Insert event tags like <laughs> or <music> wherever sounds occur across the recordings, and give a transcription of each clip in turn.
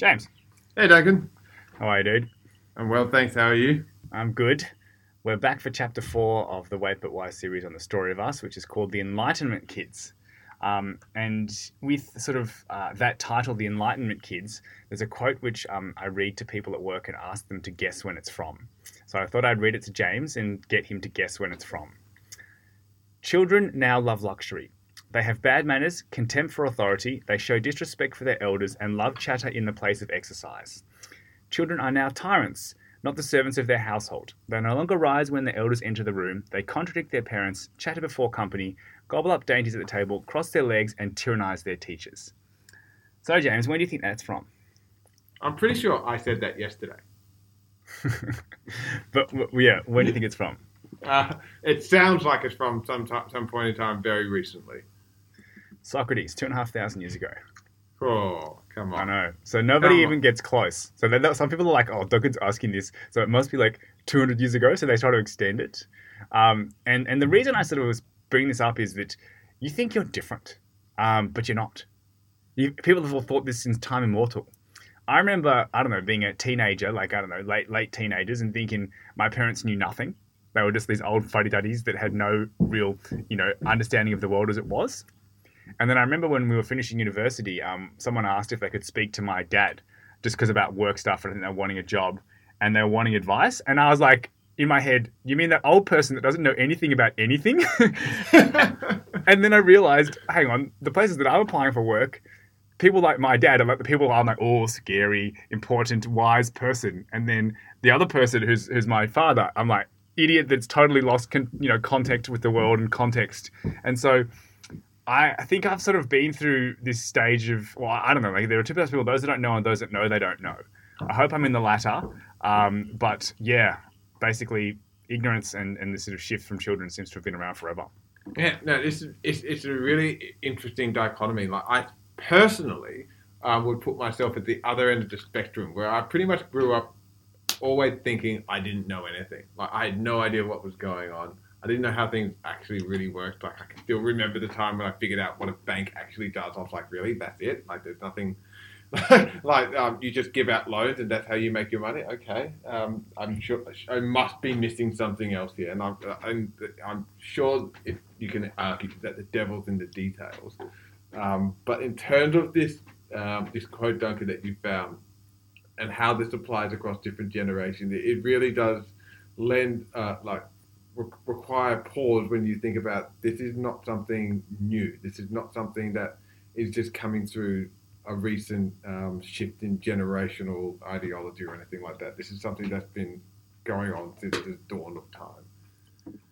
James, Hey, Duncan. how are you, dude? I'm well, thanks. How are you? I'm good. We're back for chapter four of the Wait But Why series on the story of us, which is called The Enlightenment Kids. Um, and with sort of uh, that title, The Enlightenment Kids, there's a quote which um, I read to people at work and ask them to guess when it's from. So I thought I'd read it to James and get him to guess when it's from. Children now love luxury. They have bad manners, contempt for authority, they show disrespect for their elders, and love chatter in the place of exercise. Children are now tyrants, not the servants of their household. They no longer rise when the elders enter the room, they contradict their parents, chatter before company, gobble up dainties at the table, cross their legs, and tyrannize their teachers. So, James, where do you think that's from? I'm pretty sure I said that yesterday. <laughs> but yeah, where do you think it's from? <laughs> Uh, it sounds like it's from some ti some point in time very recently. Socrates, two and a half thousand years ago. Oh, come on. I know. So nobody Come on. even gets close. So then some people are like, "Oh, Duncan's asking this, so it must be like 200 years ago." So they try to extend it. Um, and and the reason I sort of was bringing this up is that you think you're different, um, but you're not. You, people have all thought this since time immortal. I remember, I don't know, being a teenager, like I don't know, late late teenagers, and thinking my parents knew nothing. They were just these old fuddy duddies that had no real, you know, understanding of the world as it was. And then I remember when we were finishing university, um, someone asked if they could speak to my dad, just because about work stuff, and they're wanting a job, and they were wanting advice. And I was like, in my head, you mean that old person that doesn't know anything about anything? <laughs> and then I realized, hang on, the places that I'm applying for work, people like my dad are like the people I'm like, oh, scary, important, wise person. And then the other person who's who's my father, I'm like, idiot that's totally lost, con- you know, contact with the world and context. And so I, I think I've sort of been through this stage of, well, I don't know, like there are two types of people, those that don't know and those that know they don't know. I hope I'm in the latter. Um, but yeah, basically, ignorance and, and this sort of shift from children seems to have been around forever. Yeah, no, this is it's, it's a really interesting dichotomy. Like I personally um, would put myself at the other end of the spectrum, where I pretty much grew up always thinking I didn't know anything. Like I had no idea what was going on. I didn't know how things actually really worked. Like I can still remember the time when I figured out what a bank actually does. I was like, really? That's it? Like there's nothing. <laughs> like um, you just give out loans and that's how you make your money. Okay, um, I'm sure I must be missing something else here, and I'm I'm, I'm sure if you can argue that the devil's in the details. Um, but in terms of this um, this quote, Duncan, that you found, and how this applies across different generations, it, it really does lend uh, like require pause when you think about this is not something new. This is not something that is just coming through a recent um, shift in generational ideology or anything like that. This is something that's been going on since the dawn of time.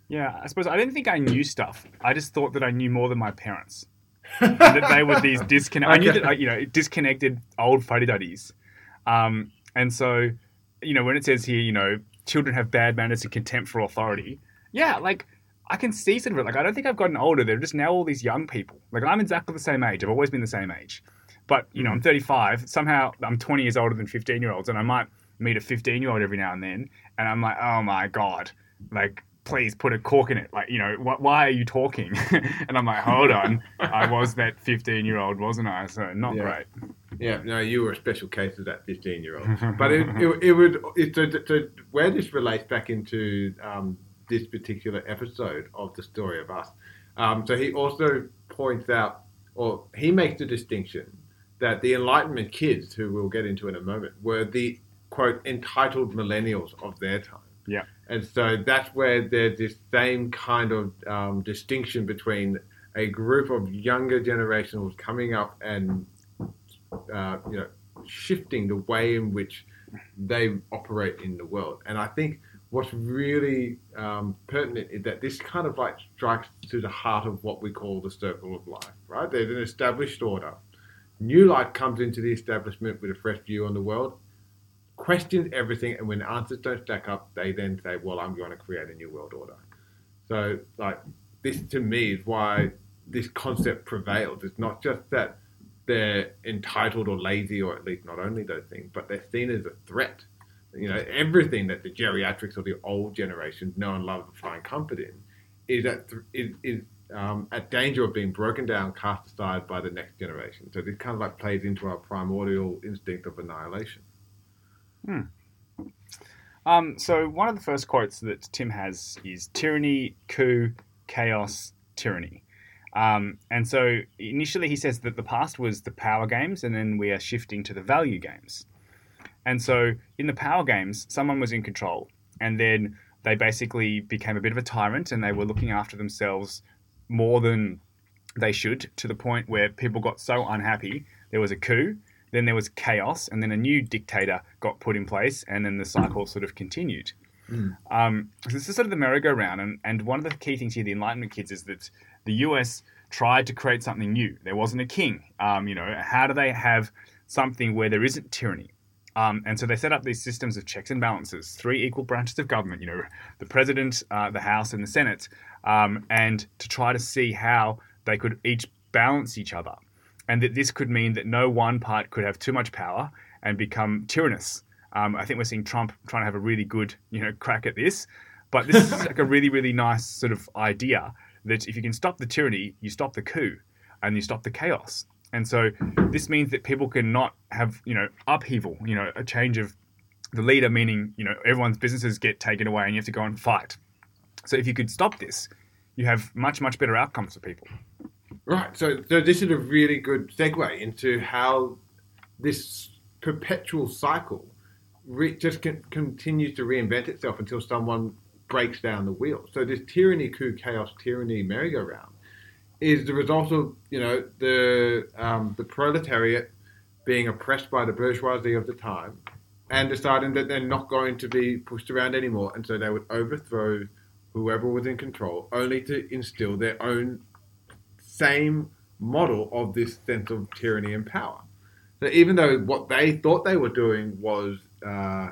Yeah, I suppose I didn't think I knew stuff. I just thought that I knew more than my parents. <laughs> That they were these disconnect. I knew that like, you know disconnected old fuddy duddies, um, and so you know when it says here, you know, children have bad manners and contempt for authority. Yeah, like I can see sort of it. Like I don't think I've gotten older. They're just now all these young people. Like I'm exactly the same age. I've always been the same age, but you know I'm 35. Somehow I'm 20 years older than 15 year olds, and I might meet a 15 year old every now and then, and I'm like, oh my god, like please put a cork in it. Like, you know, wh- why are you talking? <laughs> and I'm like, hold on, I was that 15 year old, wasn't I? So not Yeah. great. Yeah, no, you were a special case of that 15 year old. <laughs> But it, it, it would, it, to, to, where this relates back into um, this particular episode of the story of us. Um, so he also points out, or he makes the distinction that the Enlightenment kids, who we'll get into in a moment, were the quote entitled millennials of their time. Yeah. And so that's where there's this same kind of um, distinction between a group of younger generations coming up and uh, you know shifting the way in which they operate in the world. And I think what's really um, pertinent is that this kind of like strikes to the heart of what we call the circle of life. Right? There's an established order. New life comes into the establishment with a fresh view on the world, questions everything, and when answers don't stack up, they then say, "Well, I'm going to create a new world order." So, like this to me is why this concept prevails. It's not just that they're entitled or lazy, or at least not only those things, but they're seen as a threat. You know, everything that the geriatrics or the old generations know and love and find comfort in is at, th- is, is um, at danger of being broken down, cast aside by the next generation. So this kind of like plays into our primordial instinct of annihilation. Um, so one of the first quotes that Tim has is tyranny, coup, chaos, tyranny. Um, and so initially he says that the past was the power games, and then we are shifting to the value games. And so in the power games, someone was in control, and then they basically became a bit of a tyrant, and they were looking after themselves more than they should, to the point where people got so unhappy there was a coup, then there was chaos, and then a new dictator got put in place, and then the cycle sort of continued. Um, so this is sort of the merry-go-round, and, and one of the key things here, the Enlightenment kids, is that the US tried to create something new. There wasn't a king. Um, you know, how do they have something where there isn't tyranny? Um, and so they set up these systems of checks and balances, three equal branches of government, you know, the president, uh, the House, and the Senate, um, and to try to see how they could each balance each other. And that this could mean that no one part could have too much power and become tyrannous. Um, I think we're seeing Trump trying to have a really good, you know, crack at this. But this is <laughs> like a really, really nice sort of idea that if you can stop the tyranny, you stop the coup and you stop the chaos. And so this means that people cannot have, you know, upheaval, you know, a change of the leader, meaning, you know, everyone's businesses get taken away and you have to go and fight. So if you could stop this, you have much, much better outcomes for people. Right. So, so this is a really good segue into how this perpetual cycle re- just con- continues to reinvent itself until someone breaks down the wheel. So this tyranny, coup, chaos, tyranny merry-go-round is the result of you know the um, the proletariat being oppressed by the bourgeoisie of the time and deciding that they're not going to be pushed around anymore, and so they would overthrow whoever was in control, only to instill their own same model of this sense of tyranny and power. So even though what they thought they were doing was, uh,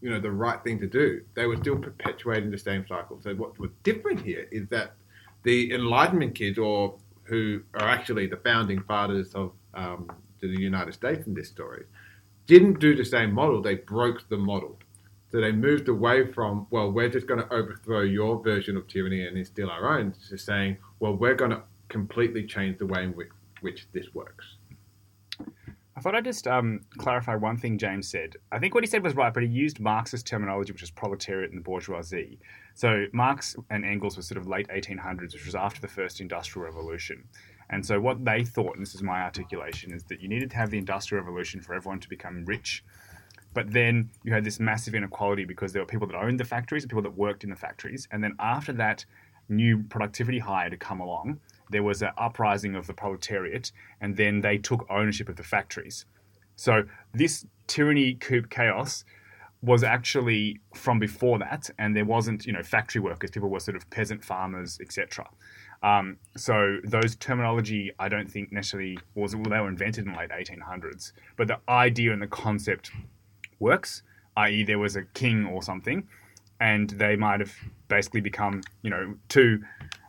you know, the right thing to do, they were still perpetuating the same cycle. So what was different here is that the Enlightenment kids, or who are actually the founding fathers of um, the United States in this story, didn't do the same model. They broke the model. So they moved away from, well, we're just going to overthrow your version of tyranny and instill our own, to saying, well, we're going to completely change the way in which, which this works. I thought I'd just um, clarify one thing James said. I think what he said was right, but he used Marxist terminology, which is proletariat and the bourgeoisie. So Marx and Engels were sort of late 1800s, which was after the first industrial revolution. And so what they thought, and this is my articulation, is that you needed to have the industrial revolution for everyone to become rich. But then you had this massive inequality because there were people that owned the factories and people that worked in the factories. And then after that new productivity high to come along, there was an uprising of the proletariat, and then they took ownership of the factories. So this tyranny, coup, chaos was actually from before that, and there wasn't, you know, factory workers. People were sort of peasant farmers, etc. Um, so those terminology, I don't think necessarily was well, they were invented in the late 1800s, but the idea and the concept works. I.e., there was a king or something, and they might have basically become, you know, two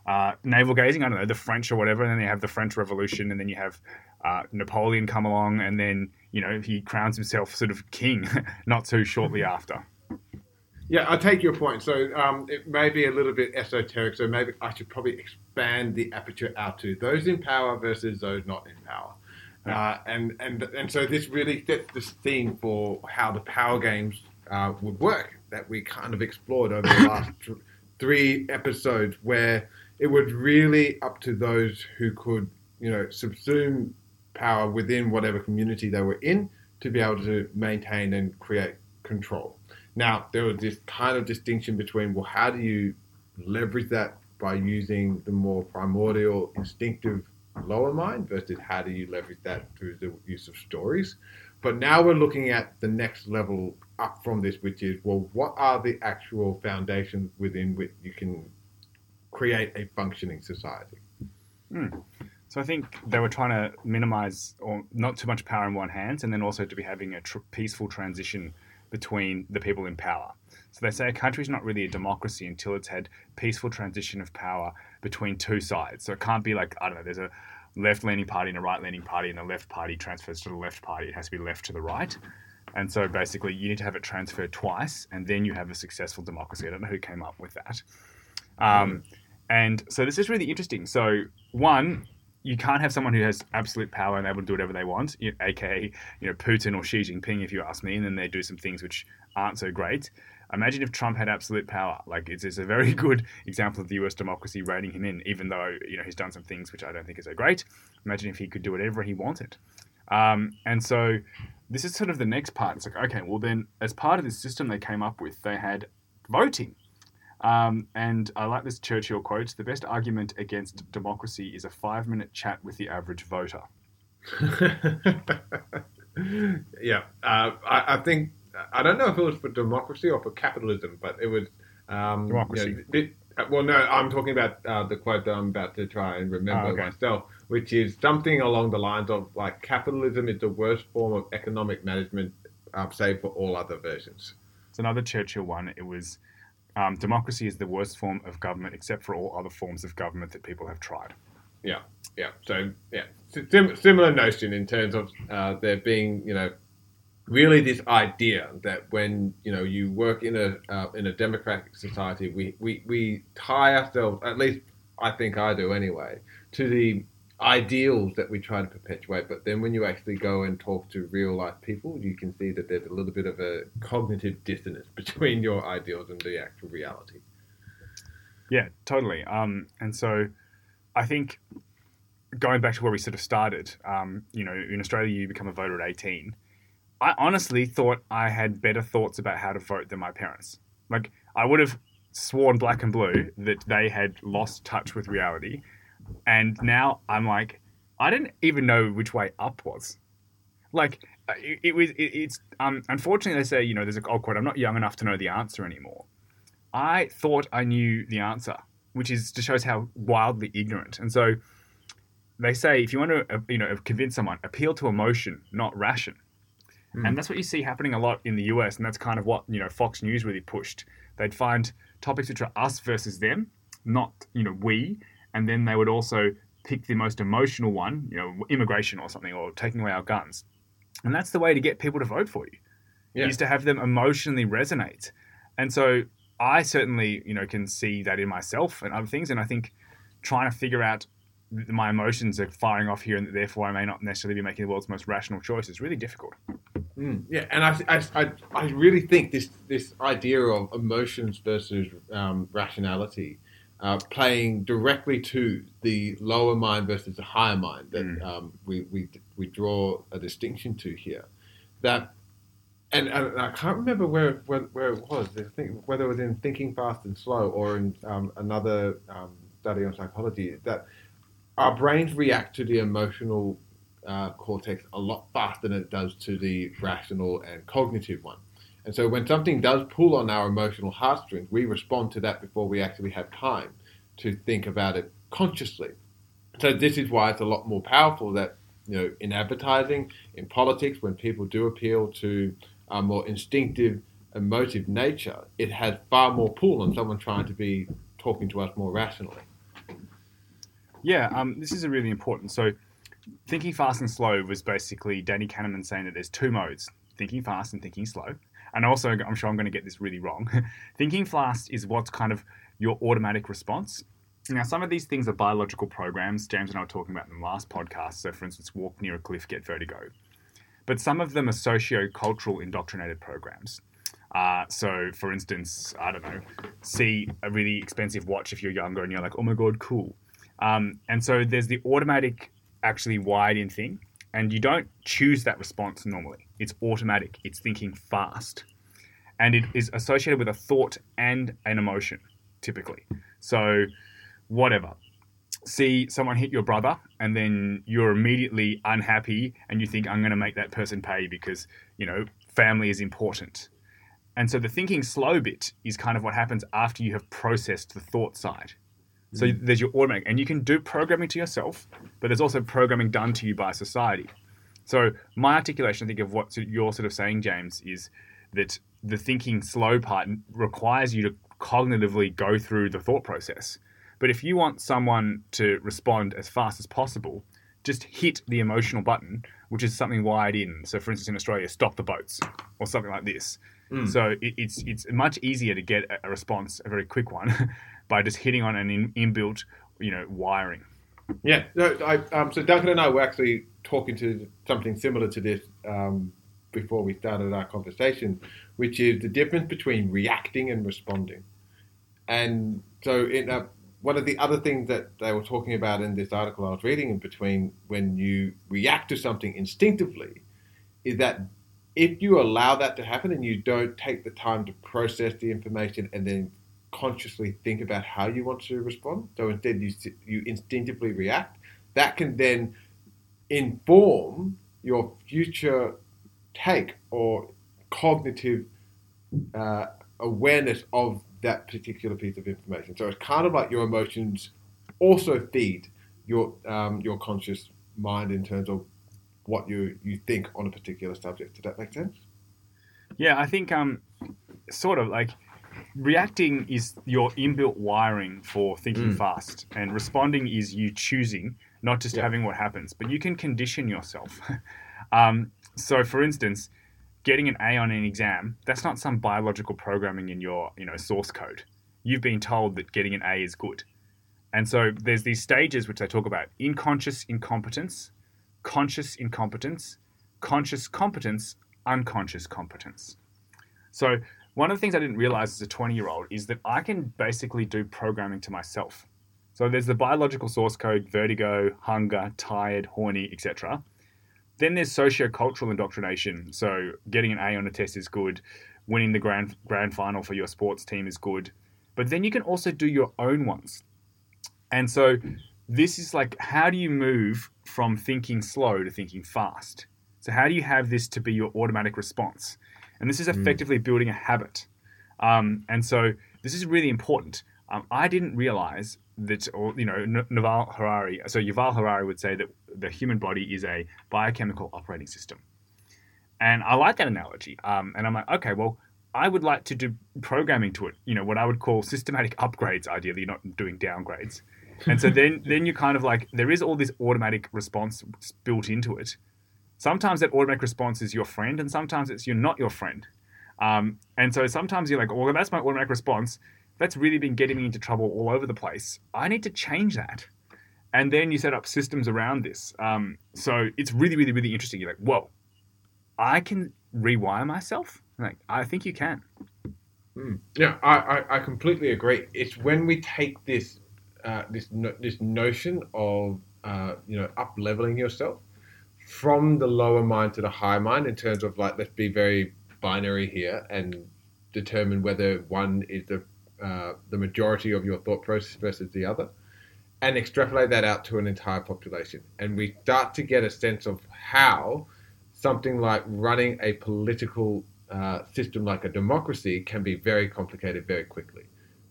uh, navel gazing. I don't know the French or whatever, and then you have the French Revolution, and then you have uh, Napoleon come along, and then you know he crowns himself sort of king <laughs> not too shortly after. Yeah, I take your point. So um, it may be a little bit esoteric. So maybe I should probably expand the aperture out to those in power versus those not in power. Uh, and and and so this really sets the theme for how the power games uh, would work that we kind of explored over the last th- three episodes, where it was really up to those who could, you know, subsume power within whatever community they were in to be able to maintain and create control. Now, there was this kind of distinction between, well, how do you leverage that by using the more primordial, instinctive lower mind versus how do you leverage that through the use of stories? But now we're looking at the next level up from this, which is, well, what are the actual foundations within which you can create a functioning society? So I think they were trying to minimize or not too much power in one hands, and then also to be having a tr- peaceful transition between the people in power. So they say a country is not really a democracy until it's had peaceful transition of power between two sides. So it can't be like I don't know, there's a left-leaning party and a right-leaning party, and the left party transfers to the left party. It has to be left to the right. And so basically, you need to have it transferred twice, and then you have a successful democracy. I don't know who came up with that. Um, And so this is really interesting. So one, you can't have someone who has absolute power and able to do whatever they want, you aka you know Putin or Xi Jinping, if you ask me, and then they do some things which aren't so great. Imagine if Trump had absolute power. Like it's, it's a very <laughs> good example of the U.S. democracy rating him in, even though you know he's done some things which I don't think are so great. Imagine if he could do whatever he wanted. Um, and so this is sort of the next part. It's like okay, well then, as part of this system they came up with, they had voting. Um, and I like this Churchill quote the best argument against democracy is a five minute chat with the average voter. <laughs> yeah, uh, I, I, think, I don't know if it was for democracy or for capitalism, but it was. Um, democracy. You know, it, uh, well, no, I'm talking about uh, the quote that I'm about to try and remember oh, okay. myself, which is something along the lines of like capitalism is the worst form of economic management, uh, save for all other versions. It's another Churchill one. It was um, democracy is the worst form of government, except for all other forms of government that people have tried. Yeah, yeah. So yeah, Sim- similar notion in terms of uh, there being you know really this idea that when you know you work in a uh, in a democratic society, we, we we tie ourselves at least I think I do anyway to the ideals that we try to perpetuate. But then when you actually go and talk to real life people, you can see that there's a little bit of a cognitive dissonance <laughs> between your ideals and the actual reality. Yeah, totally. Um, and so I think going back to where we sort of started, um, you know, in Australia, you become a voter at 18. I honestly thought I had better thoughts about how to vote than my parents. Like, I would have sworn black and blue that they had lost touch with reality and now I'm like, I didn't even know which way up was. Like uh, it, it was. It, it's um. Unfortunately, they say you know there's a old quote. I'm not young enough to know the answer anymore. I thought I knew the answer, which is just shows how wildly ignorant. And so they say if you want to uh, you know convince someone, appeal to emotion, not ration. Mm. And that's what you see happening a lot in the US, and that's kind of what you know Fox News really pushed. They'd find topics which are us versus them, not you know we, and then they would also pick the most emotional one, you know, immigration or something, or taking away our guns. And that's the way to get people to vote for you. Yeah. Is to have them emotionally resonate. And so I certainly, you know, can see that in myself and other things. And I think trying to figure out my emotions are firing off here, and therefore I may not necessarily be making the world's most rational choice is really difficult. Mm, yeah, and I, I, I, really think this this idea of emotions versus um, rationality uh, playing directly to the lower mind versus the higher mind that mm. um, we, we, we draw a distinction to here. That and, and, I can't remember where, where, where it was. I think whether it was in Thinking Fast and Slow or in um, another um, study on psychology that our brains react to the emotional uh, cortex a lot faster than it does to the rational and cognitive one. And so when something does pull on our emotional heartstrings, we respond to that before we actually have time to think about it consciously. So this is why it's a lot more powerful that you know in advertising, in politics, when people do appeal to a more instinctive, emotive nature, it has far more pull on someone trying to be talking to us more rationally. Yeah, um, this is a really important. So, thinking fast and slow was basically Danny Kahneman saying that there's two modes: thinking fast and thinking slow. And also, I'm sure I'm going to get this really wrong. <laughs> thinking fast is what's kind of your automatic response. Now, some of these things are biological programs. James and I were talking about in the last podcast. So, for instance, walk near a cliff, get vertigo. But some of them are socio-cultural indoctrinated programs. Uh, so, for instance, I don't know, see a really expensive watch if you're younger and you're like, oh my god, cool. Um, and so there's the automatic, actually wired in thing, and you don't choose that response normally. It's automatic, it's thinking fast. And it is associated with a thought and an emotion, typically. So, whatever. See someone hit your brother, and then you're immediately unhappy, and you think, I'm going to make that person pay because, you know, family is important. And so the thinking slow bit is kind of what happens after you have processed the thought side. So mm. there's your automatic, and you can do programming to yourself, but there's also programming done to you by society. So my articulation, I think, of what you're sort of saying, James, is that the thinking slow part requires you to cognitively go through the thought process. But if you want someone to respond as fast as possible, just hit the emotional button, which is something wired in. So, for instance, in Australia, stop the boats or something like this. Mm. So it, it's it's much easier to get a response, a very quick one, <laughs> by just hitting on an in, inbuilt, you know, wiring. Yeah. No, I, um, so Duncan and I were actually talking to something similar to this um, before we started our conversation, which is the difference between reacting and responding. And so, in, uh, one of the other things that they were talking about in this article I was reading, in between when you react to something instinctively, is that if you allow that to happen and you don't take the time to process the information and then consciously think about how you want to respond, so instead you you instinctively react, that can then inform your future take or cognitive uh, awareness of that particular piece of information. So it's kind of like your emotions also feed your um, your conscious mind in terms of what you you think on a particular subject. Does that make sense? Yeah, I think um, sort of like reacting is your inbuilt wiring for thinking Mm. fast, and responding is you choosing, not just Yeah. having what happens, but you can condition yourself. <laughs> um, so, for instance, getting an A on an exam, that's not some biological programming in your you know source code. You've been told that getting an A is good. And so there's these stages which I talk about unconscious incompetence, conscious incompetence, conscious competence, unconscious competence. So one of the things I didn't realize as a 20 year old is that I can basically do programming to myself. So there's the biological source code, vertigo, hunger, tired, horny, etc. Then there's socio-cultural indoctrination. So getting an A on a test is good, winning the grand grand final for your sports team is good. But then you can also do your own ones. And so this is like how do you move from thinking slow to thinking fast? So how do you have this to be your automatic response? And this is effectively building a habit. Um, and so this is really important. Um, I didn't realize that, or you know, Naval Harari. So Yuval Harari would say that the human body is a biochemical operating system, and I like that analogy. Um, and I'm like, okay, well, I would like to do programming to it. You know, what I would call systematic upgrades. Ideally, you're not doing downgrades. And so then, <laughs> then you're kind of like there is all this automatic response built into it. Sometimes that automatic response is your friend, and sometimes it's you're not your friend. Um, and so sometimes you're like, well, that's my automatic response. That's really been getting me into trouble all over the place. I need to change that. And then you set up systems around this. Um, so it's really, really, really interesting. You're like, whoa, I can rewire myself? Like, I think you can. Mm. Yeah, I, I, I completely agree. It's when we take this uh, this no, this notion of uh, you know up leveling yourself from the lower mind to the higher mind in terms of like let's be very binary here and determine whether one is the uh, the majority of your thought process versus the other, and extrapolate that out to an entire population, and we start to get a sense of how something like running a political uh, system like a democracy can be very complicated very quickly.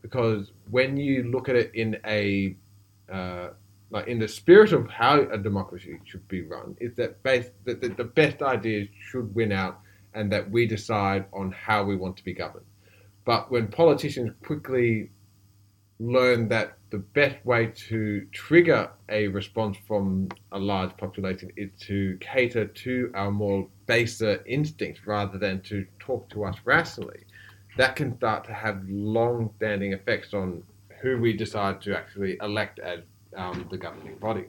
Because when you look at it in a uh, like in the spirit of how a democracy should be run, is that base that the, the best ideas should win out, and that we decide on how we want to be governed. But when politicians quickly learn that the best way to trigger a response from a large population is to cater to our more baser instincts rather than to talk to us rationally, that can start to have long standing effects on who we decide to actually elect as um, the governing body.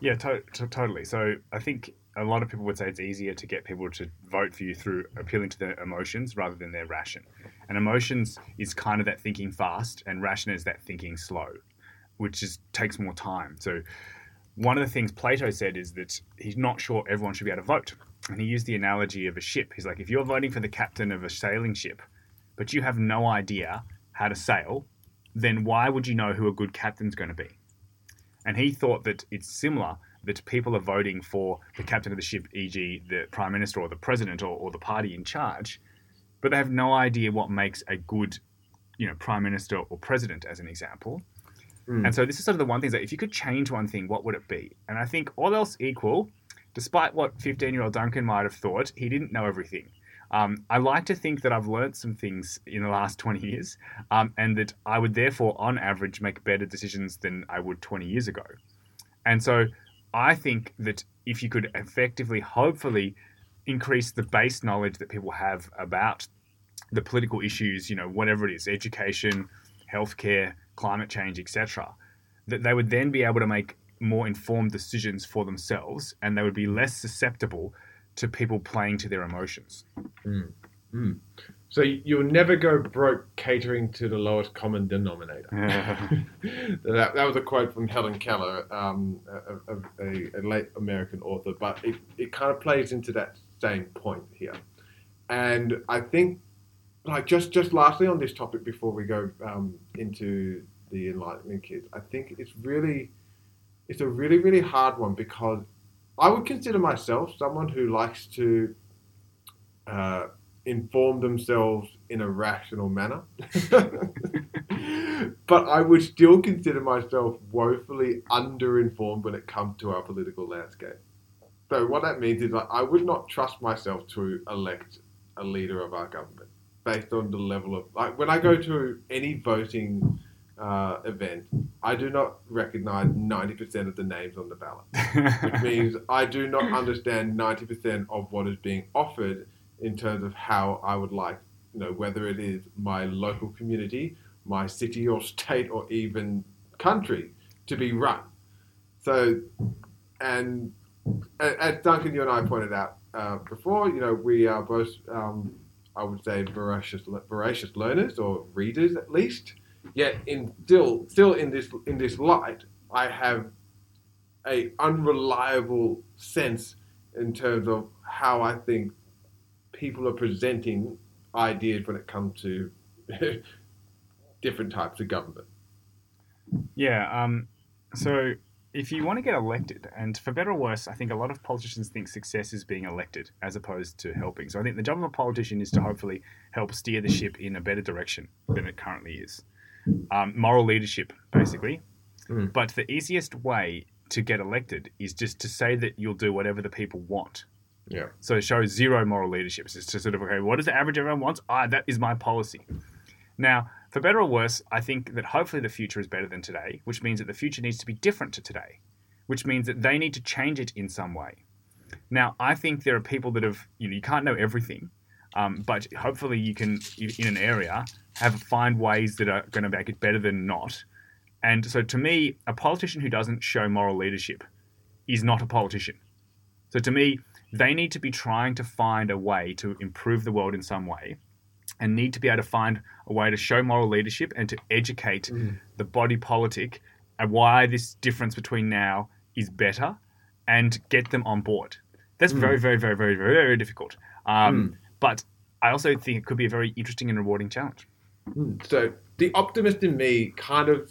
Yeah, to- to- totally. So I think a lot of people would say it's easier to get people to vote for you through appealing to their emotions rather than their ration. And emotions is kind of that thinking fast, and ration is that thinking slow, which just takes more time. So one of the things Plato said is that he's not sure everyone should be able to vote. And he used the analogy of a ship. He's like, if you're voting for the captain of a sailing ship, but you have no idea how to sail, then why would you know who a good captain's going to be? And he thought that it's similar that people are voting for the captain of the ship, e.g., the prime minister or the president or, or the party in charge, but they have no idea what makes a good, you know, prime minister or president, as an example. Mm. And so this is sort of the one thing that if you could change one thing, what would it be? And I think all else equal, despite what 15-year-old Duncan might have thought, he didn't know everything. Um, I like to think that I've learnt some things in the last 20 years, um, and that I would therefore, on average, make better decisions than I would 20 years ago. And so I think that if you could effectively, hopefully, increase the base knowledge that people have about the political issues, you know, whatever it is, education, healthcare, climate change, etc., that they would then be able to make more informed decisions for themselves and they would be less susceptible to people playing to their emotions. So you'll never go broke catering to the lowest common denominator. <laughs> that, that was a quote from Helen Keller, um, a, a, a, a late American author, but it, it kind of plays into that same point here. And I think, like, just, just lastly on this topic before we go um, into the Enlightenment kids, I think it's really, it's a really, really hard one because I would consider myself someone who likes to uh, inform themselves in a rational manner. <laughs> but I would still consider myself woefully underinformed when it comes to our political landscape. So what that means is that I would not trust myself to elect a leader of our government based on the level of like when I go to any voting uh, event, I do not recognize ninety percent of the names on the ballot, which <laughs> means I do not understand ninety percent of what is being offered in terms of how I would like, you know, whether it is my local community, my city or state, or even country to be run. So, and as Duncan, you and I pointed out uh, before, you know, we are both, um, I would say, voracious, voracious learners or readers at least. Yet, in still, still in this in this light, I have a unreliable sense in terms of how I think people are presenting ideas when it comes to <laughs> different types of government. Yeah. Um, so if you want to get elected, and for better or worse, I think a lot of politicians think success is being elected as opposed to helping. So I think the job of a politician is to hopefully help steer the ship in a better direction than it currently is. Um, moral leadership, basically. Mm. But the easiest way to get elected is just to say that you'll do whatever the people want. Yeah. So it shows zero moral leadership. It's just to sort of, okay, what does the average everyone wants? Ah, that is my policy. Now, for better or worse, I think that hopefully the future is better than today, which means that the future needs to be different to today, which means that they need to change it in some way. Now, I think there are people that have, you know, you can't know everything, um, but hopefully you can, in an area, have find ways that are going to make it better than not. And so to me, a politician who doesn't show moral leadership is not a politician. So to me, they need to be trying to find a way to improve the world in some way and need to be able to find a way to show moral leadership and to educate the body politic and why this difference between now is better and get them on board. That's very, very, very, very, very, very difficult. Um, But I also think it could be a very interesting and rewarding challenge. So the optimist in me kind of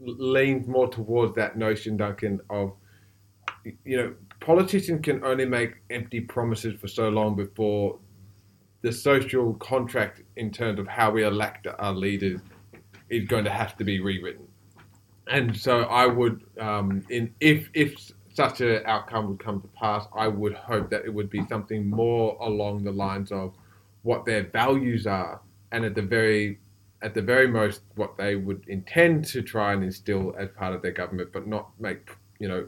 leans more towards that notion, Duncan, of you know, politicians can only make empty promises for so long before the social contract in terms of how we elect our leaders is going to have to be rewritten. And so I would, um, in if if such an outcome would come to pass, I would hope that it would be something more along the lines of what their values are, and at the very at the very most, what they would intend to try and instill as part of their government, but not make you know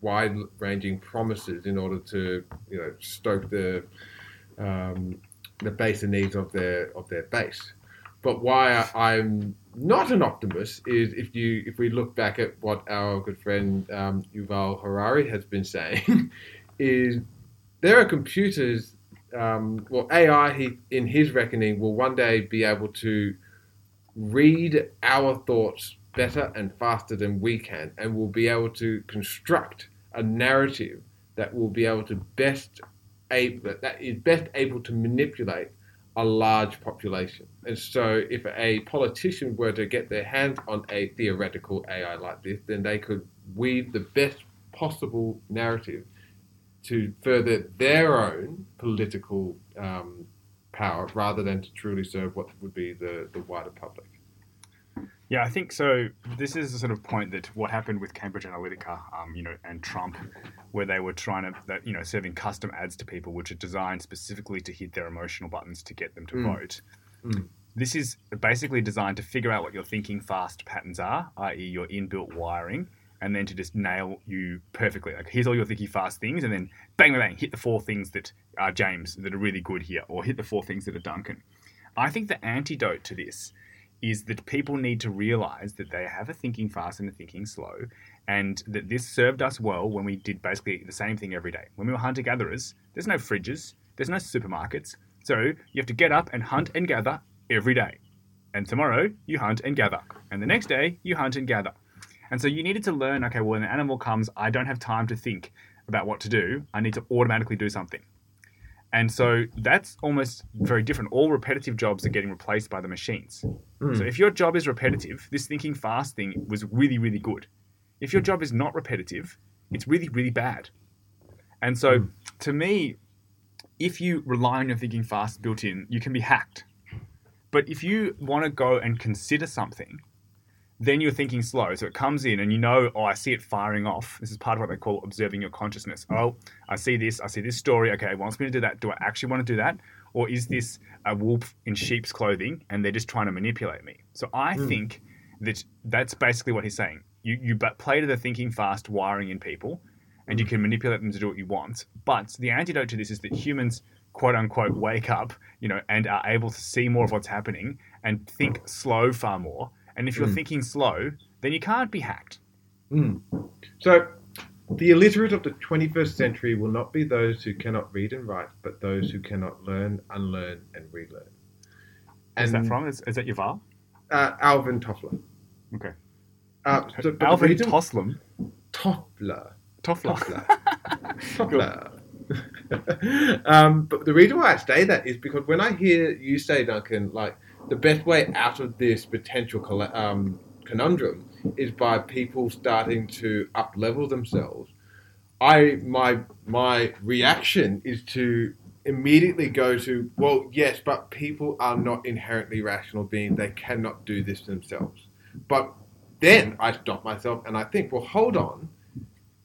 wide-ranging promises in order to you know stoke the um, the basic needs of their of their base. But why I'm not an optimist is if you if we look back at what our good friend um, Yuval Harari has been saying, <laughs> is there are computers. Um, well, AI, he, in his reckoning, will one day be able to read our thoughts better and faster than we can, and will be able to construct a narrative that will be able to best able that is best able to manipulate a large population. And so, if a politician were to get their hands on a theoretical AI like this, then they could weave the best possible narrative to further their own political um, power rather than to truly serve what would be the, the wider public. Yeah, I think so. This is the sort of point that what happened with Cambridge Analytica, um, you know, and Trump, where they were trying to, that you know, serving custom ads to people, which are designed specifically to hit their emotional buttons to get them to Mm. vote. Mm. This is basically designed to figure out what your thinking fast patterns are, i.e., your inbuilt wiring, and then to just nail you perfectly. Like, here's all your thinking fast things, and then bang, bang, bang, hit the four things that are James that are really good here, or hit the four things that are Duncan. I think the antidote to this is that people need to realize that they have a thinking fast and a thinking slow, and that this served us well when we did basically the same thing every day. When we were hunter gatherers, there's no fridges, there's no supermarkets, so you have to get up and hunt and gather every day. And tomorrow you hunt and gather, and the next day you hunt and gather. And so you needed to learn okay, well, when an animal comes, I don't have time to think about what to do, I need to automatically do something. And so that's almost very different. All repetitive jobs are getting replaced by the machines. Hmm. So if your job is repetitive, this thinking fast thing was really, really good. If your job is not repetitive, it's really, really bad. And so hmm. to me, if you rely on your thinking fast built in, you can be hacked. But if you want to go and consider something, then you're thinking slow. So it comes in and you know, oh, I see it firing off. This is part of what they call observing your consciousness. Hmm. Oh, I see this. I see this story. Okay, it wants me to do that. Do I actually want to do that? Or is hmm. this a wolf in sheep's clothing and they're just trying to manipulate me? So I hmm. think that that's basically what he's saying. You, you but play to the thinking fast wiring in people and you can manipulate them to do what you want. But the antidote to this is that humans, quote unquote, wake up, you know, and are able to see more of what's happening and think slow far more. And if you're thinking slow, then you can't be hacked. So, the illiterate of the 21st century will not be those who cannot read and write, but those who cannot learn, unlearn, and relearn. Is that from? Is, is that Yuval? Uh, Alvin Toffler. Okay. Uh, so- Alvin reason- Toslem. Toffler. Toffler. Toffler. Toffler. <laughs> <laughs> um, but the reason why I say that is because when I hear you say, Duncan, like the best way out of this potential um, conundrum is by people starting to up level themselves. I my my reaction is to immediately go to well yes but people are not inherently rational beings. They cannot do this themselves. But then I stop myself and I think well hold on.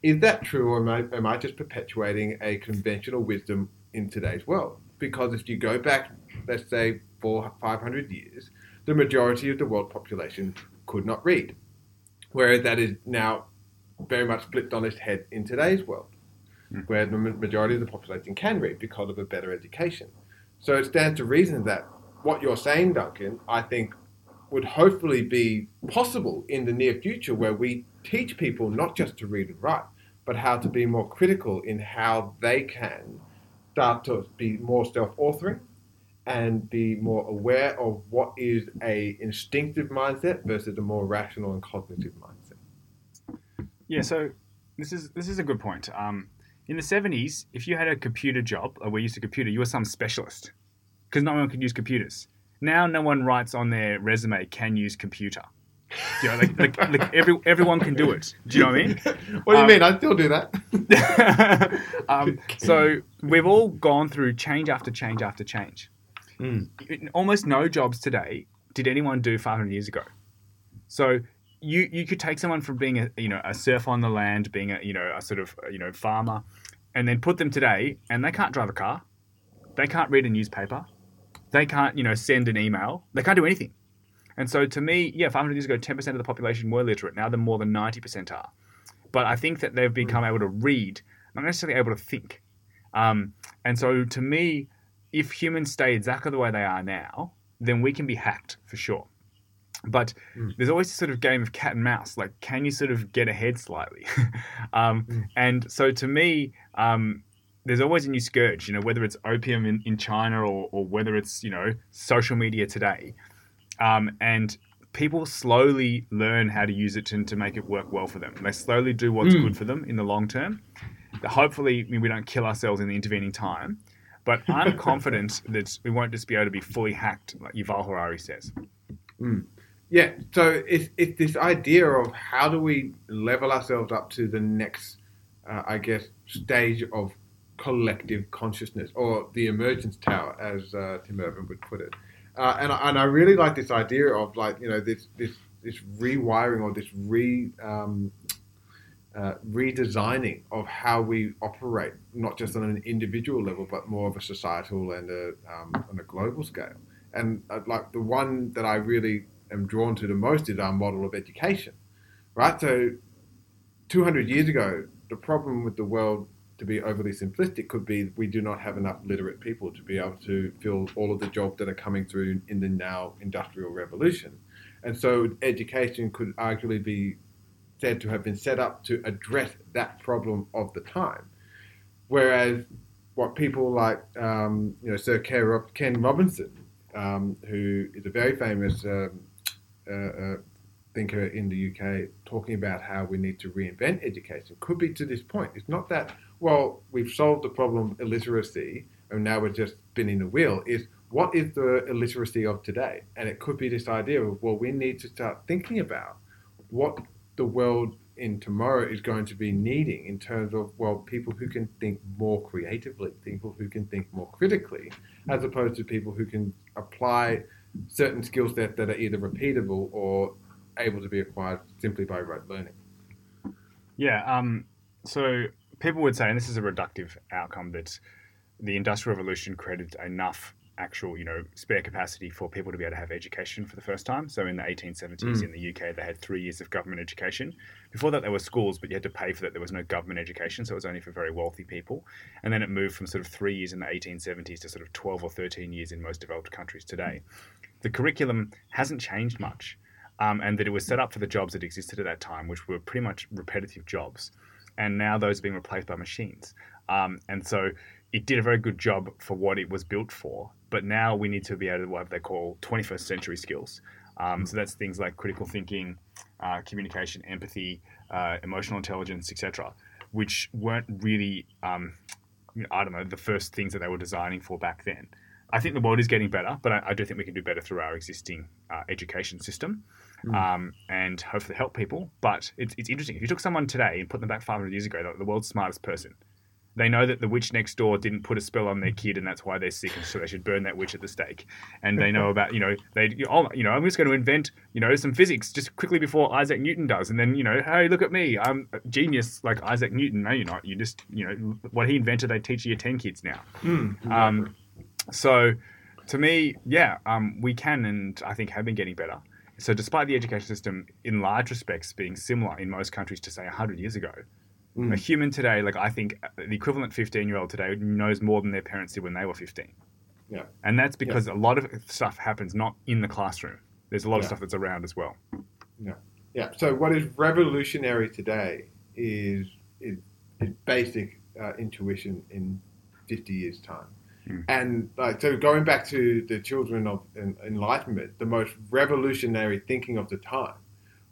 Is that true or am I, am I just perpetuating a conventional wisdom in today's world? Because if you go back let's say four 500 years the majority of the world population could not read whereas that is now very much flipped on its head in today's world, hmm. where the majority of the population can read because of a better education. So it stands to reason that what you're saying, Duncan, I think would hopefully be possible in the near future where we teach people not just to read and write, but how to be more critical in how they can start to be more self-authoring and be more aware of what is a instinctive mindset versus a more rational and cognitive mindset. Yeah, so this is this is a good point. Um, in the seventies, if you had a computer job or were used to computer, you were some specialist because no one could use computers. Now, no one writes on their resume can use computer. You know, like, like, like every, everyone can do it. Do you know what I mean? <laughs> What do you Um, mean? I still do that. <laughs> um, so we've all gone through change after change after change. Mm. Almost no jobs today did anyone do 500 years ago. So you you could take someone from being a you know a surfer on the land, being a you know a sort of you know farmer, and then put them today, and they can't drive a car, they can't read a newspaper, they can't you know send an email, they can't do anything. And so to me, yeah, 500 years ago, 10% of the population were literate. Now they're more than 90% are. But I think that they've become able to read, not necessarily able to think. Um, and so to me, if humans stay exactly the way they are now, then we can be hacked for sure. But there's always this sort of game of cat and mouse. Like, can you sort of get ahead slightly? <laughs> um, And so to me, um, there's always a new scourge, you know, whether it's opium in, in China or, or whether it's, you know, social media today. Um, and people slowly learn how to use it to, to make it work well for them. They slowly do what's good for them in the long term. Hopefully, I mean, we don't kill ourselves in the intervening time. But <laughs> I'm confident that we won't just be able to be fully hacked, like Yuval Harari says. Yeah, so it's, it's this idea of how do we level ourselves up to the next, uh, I guess, stage of collective consciousness or the emergence tower, as uh, Tim Urban would put it. Uh, and, I- and I really like this idea of like you know this this this rewiring or this re um, uh, redesigning of how we operate, not just on an individual level, but more of a societal and a um, on a global scale. And uh, like the one that I really am drawn to the most is our model of education, right? So, 200 years ago, the problem with the world to be overly simplistic, could be we do not have enough literate people to be able to fill all of the jobs that are coming through in the now industrial revolution. And so education could arguably be said to have been set up to address that problem of the time. Whereas what people like, um, you know, Sir Ken Robinson, um, who is a very famous um, uh, uh, thinker in the UK, talking about how we need to reinvent education, could be to this point. It's not that, well, we've solved the problem of illiteracy and now we're just spinning the wheel. Is what is the illiteracy of today? And it could be this idea of, well, we need to start thinking about what the world in tomorrow is going to be needing in terms of well people who can think more creatively people who can think more critically as opposed to people who can apply certain skill sets that are either repeatable or able to be acquired simply by rote learning. Yeah um, so people would say and this is a reductive outcome that the industrial revolution created enough actual, you know, spare capacity for people to be able to have education for the first time. So in the 1870s mm. in the UK, they had three years of government education. Before that, there were schools, but you had to pay for that. There was no government education, so it was only for very wealthy people. And then it moved from sort of three years in the 1870s to sort of 12 or 13 years in most developed countries today. The curriculum hasn't changed much, um, and that it was set up for the jobs that existed at that time, which were pretty much repetitive jobs. And now those are being replaced by machines. Um, and so it did a very good job for what it was built for, but now we need to be able to what they call 21st century skills. Um, so that's things like critical thinking, uh, communication, empathy, uh, emotional intelligence, etc., which weren't really, um, I don't know, the first things that they were designing for back then. I think the world is getting better, but I, I do think we can do better through our existing uh, education system mm. um, and hopefully help people. But it's, it's interesting. If you took someone today and put them back 500 years ago, the world's smartest person, they know that the witch next door didn't put a spell on their kid, and that's why they're sick, and so they should burn that witch at the stake. And they know <laughs> about, you know, they, oh, you know, I'm just going to invent, you know, some physics just quickly before Isaac Newton does, and then, you know, hey, look at me, I'm a genius like Isaac Newton. No, you're not. You just, you know, what he invented, they teach your ten kids now. Mm, um, so, to me, yeah, um, we can, and I think have been getting better. So, despite the education system, in large respects, being similar in most countries to say hundred years ago Mm. A human today, like I think uh, the equivalent 15 year old today knows more than their parents did when they were 15. Yeah. And that's because yeah. a lot of stuff happens not in the classroom. There's a lot yeah. of stuff that's around as well. Yeah. Yeah. So what is revolutionary today is is, is basic uh, intuition in 50 years time. Mm. And like so, going back to the children of enlightenment, the most revolutionary thinking of the time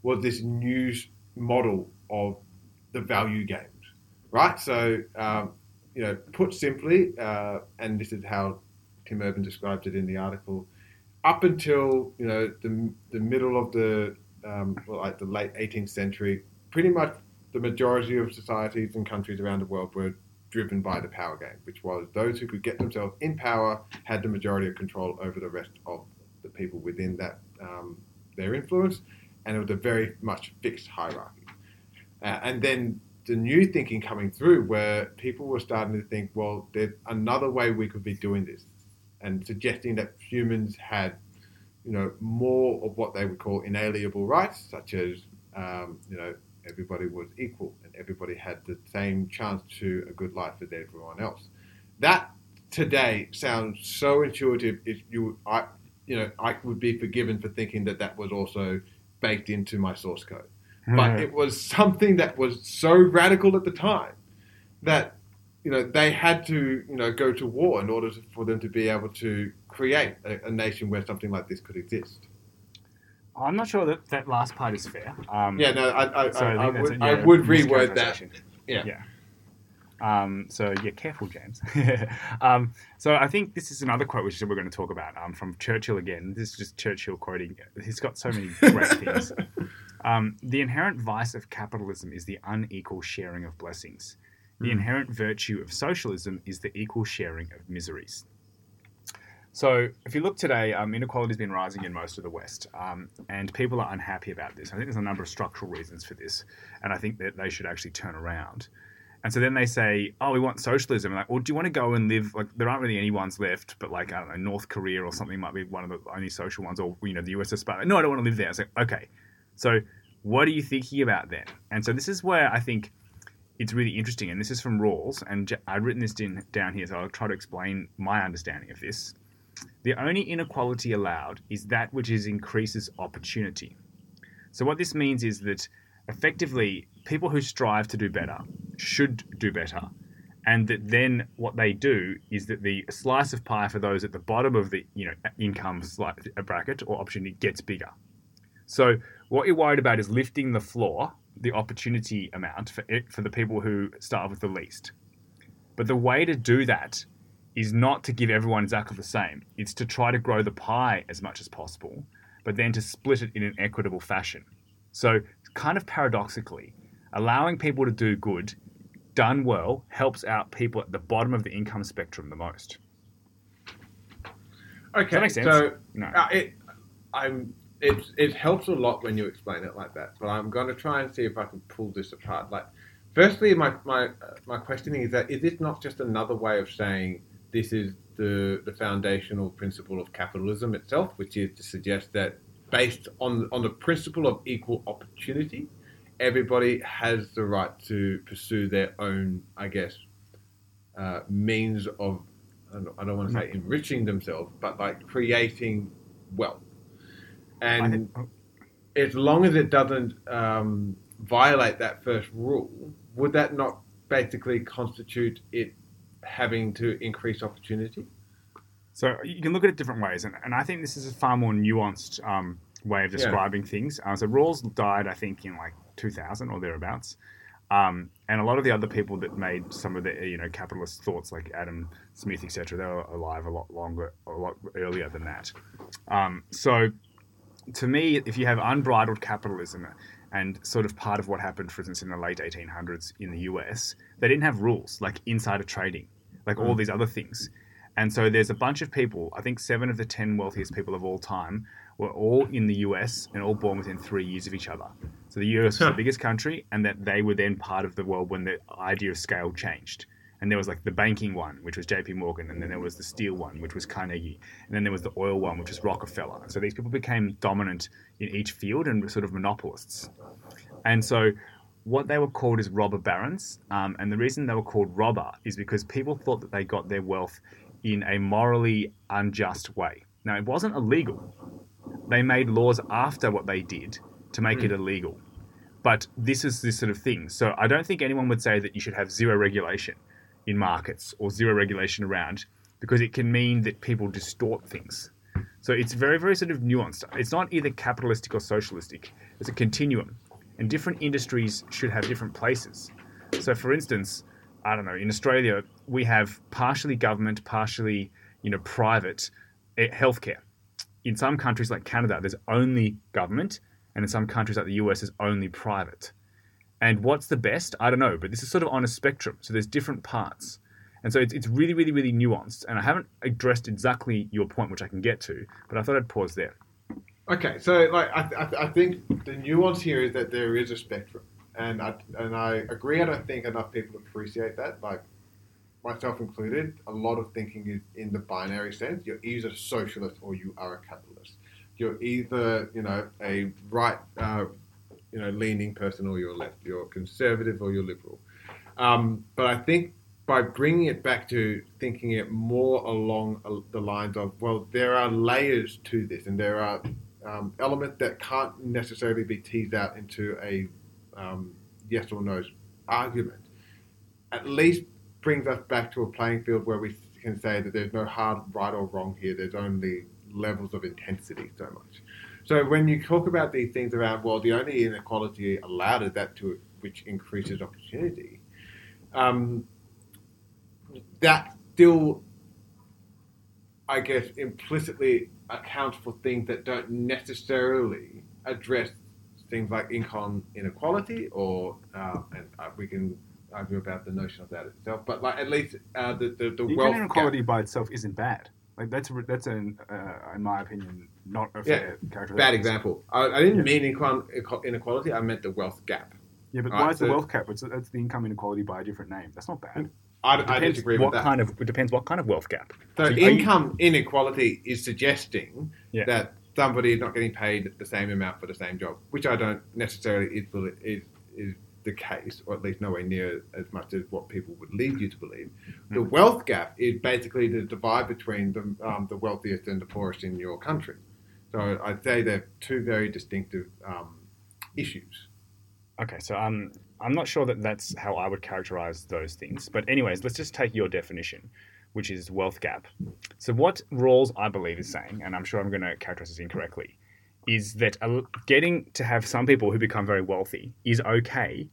was this new model of the value games, right? So, um, you know, put simply, uh, and this is how Tim Urban described it in the article, up until you know the the middle of the um, well, like the late 18th century, pretty much the majority of societies and countries around the world were driven by the power game, which was those who could get themselves in power had the majority of control over the rest of the people within that um, their influence, and it was a very much fixed hierarchy. Uh, and then the new thinking coming through where people were starting to think, well, there's another way we could be doing this, and suggesting that humans had, you know, more of what they would call inalienable rights, such as, um, you know, everybody was equal and everybody had the same chance to a good life as everyone else. That today sounds so intuitive. If you, I, you know, I would be forgiven for thinking that that was also baked into my source code but it was something that was so radical at the time that you know they had to you know go to war in order to, for them to be able to create a, a, nation where something like this could exist. I'm not sure that that last part is fair. Um, yeah, no, I, I, so I, I would, a, yeah, I would reword that. Yeah. yeah. Um, so yeah, careful, James. <laughs> um, so I think this is another quote which we're going to talk about um, from Churchill again. This is just Churchill quoting. He's got so many great things. <laughs> Um, the inherent vice of capitalism is the unequal sharing of blessings. The mm. inherent virtue of socialism is the equal sharing of miseries. So, if you look today, um, inequality has been rising in most of the West, um, and people are unhappy about this. I think there's a number of structural reasons for this, and I think that they should actually turn around. And so then they say, "Oh, we want socialism." like, well, do you want to go and live? Like, there aren't really any ones left, but like I don't know, North Korea or something might be one of the only social ones, or you know, the USSR. No, I don't want to live there. I say, okay, so what are you thinking about then? And so this is where I think it's really interesting, and this is from Rawls, and I've written this in, down here, so I'll try to explain my understanding of this. The only inequality allowed is that which is increases opportunity. So what this means is that effectively people who strive to do better should do better, and that then what they do is that the slice of pie for those at the bottom of the you know income bracket or opportunity gets bigger. So what you're worried about is lifting the floor, the opportunity amount for it for the people who start with the least. But the way to do that is not to give everyone exactly the same. It's to try to grow the pie as much as possible, but then to split it in an equitable fashion. So, kind of paradoxically, allowing people to do good done well helps out people at the bottom of the income spectrum the most. Okay, so No. uh, it, I'm it it helps a lot when you explain it like that. But I'm going to try and see if I can pull this apart. Like, firstly, my my uh, my questioning is that is this not just another way of saying this is the the foundational principle of capitalism itself, which is to suggest that based on on the principle of equal opportunity, everybody has the right to pursue their own, I guess, uh, means of I don't, I don't want to say enriching themselves, but like creating wealth. And think- oh, as long as it doesn't um, violate that first rule, would that not basically constitute it having to increase opportunity? So you can look at it different ways, and, and I think this is a far more nuanced um, way of Yeah. describing things. Uh, so Rawls died, I think, in like 2000 or thereabouts, um, and a lot of the other people that made some of the you know capitalist thoughts, like Adam Smith, etc., they were alive a lot longer, a lot earlier than that. Um, so to me, if you have unbridled capitalism and sort of part of what happened, for instance, in the late 1800s in the US, they didn't have rules like insider trading, like all mm. these other things. And so there's a bunch of people, I think seven of the 10 wealthiest people of all time were all in the US and all born within three years of each other. So the US was the biggest country, and that they were then part of the world when the idea of scale changed. And there was like the banking one, which was JP Morgan, and then there was the steel one, which was Carnegie, and then there was the oil one, which was Rockefeller. So these people became dominant in each field and were sort of monopolists. And so what they were called is robber barons. Um, and the reason they were called robber is because people thought that they got their wealth in a morally unjust way. Now, it wasn't illegal. They made laws after what they did to make it illegal. But this is this sort of thing. So I don't think anyone would say that you should have zero regulation in markets or zero regulation around because it can mean that people distort things. So it's very, very sort of nuanced. It's not either capitalistic or socialistic. It's a continuum. And different industries should have different places. So for instance, I don't know, in Australia, we have partially government, partially, you know, private eh, healthcare. In some countries like Canada, there's only government, and in some countries like the US, there's only private. And what's the best? I don't know, but this is sort of on a spectrum. So there's different parts. And so it's, it's really, really, really nuanced. And I haven't addressed exactly your point, which I can get to, but I thought I'd pause there. Okay, so like I, I, I think the nuance here is that there is a spectrum, and I and I agree. I don't think enough people appreciate that. Like myself included, a lot of thinking is in the binary sense. You're either socialist or you are a capitalist. You're either you know a right uh, you know leaning person or you're left. You're conservative or you're liberal. Um, but I think by bringing it back to thinking it more along the lines of well, there are layers to this, and there are um, elements that can't necessarily be teased out into a um, yes or no argument. At least brings us back to a playing field where we can say that there's no hard right or wrong here. There's only levels of intensity so much. So when you talk about these things around, well, the only inequality allowed is that to which increases opportunity. Um, that still, I guess, implicitly accounts for things that don't necessarily address things like income inequality, or uh, and uh, we can argue about the notion of that itself. But like at least uh, the the, the wealth inequality gap- by itself isn't bad. Like that's that's an uh, in my opinion not a Yeah, fair characterization. bad example. I, I didn't Yeah. mean income inequality. I meant the wealth gap. Yeah, but Right, why is the so- wealth cap? It's, that's the income inequality by a different name. That's not bad. I, I disagree what with that. kind of it depends what kind of wealth gap. So, So are you- income inequality is suggesting Yeah. that somebody is not getting paid the same amount for the same job, which I don't necessarily is, is, is the case, or at least nowhere near as much as what people would lead you to believe. The wealth gap is basically the divide between the, um, the wealthiest and the poorest in your country. So I'd say they're two very distinctive um, issues. Okay, so um, I'm not sure that that's how I would characterize those things. But, anyways, let's just take your definition, which is wealth gap. So, what Rawls, I believe, is saying, and I'm sure I'm going to characterize this incorrectly, is that getting to have some people who become very wealthy is okay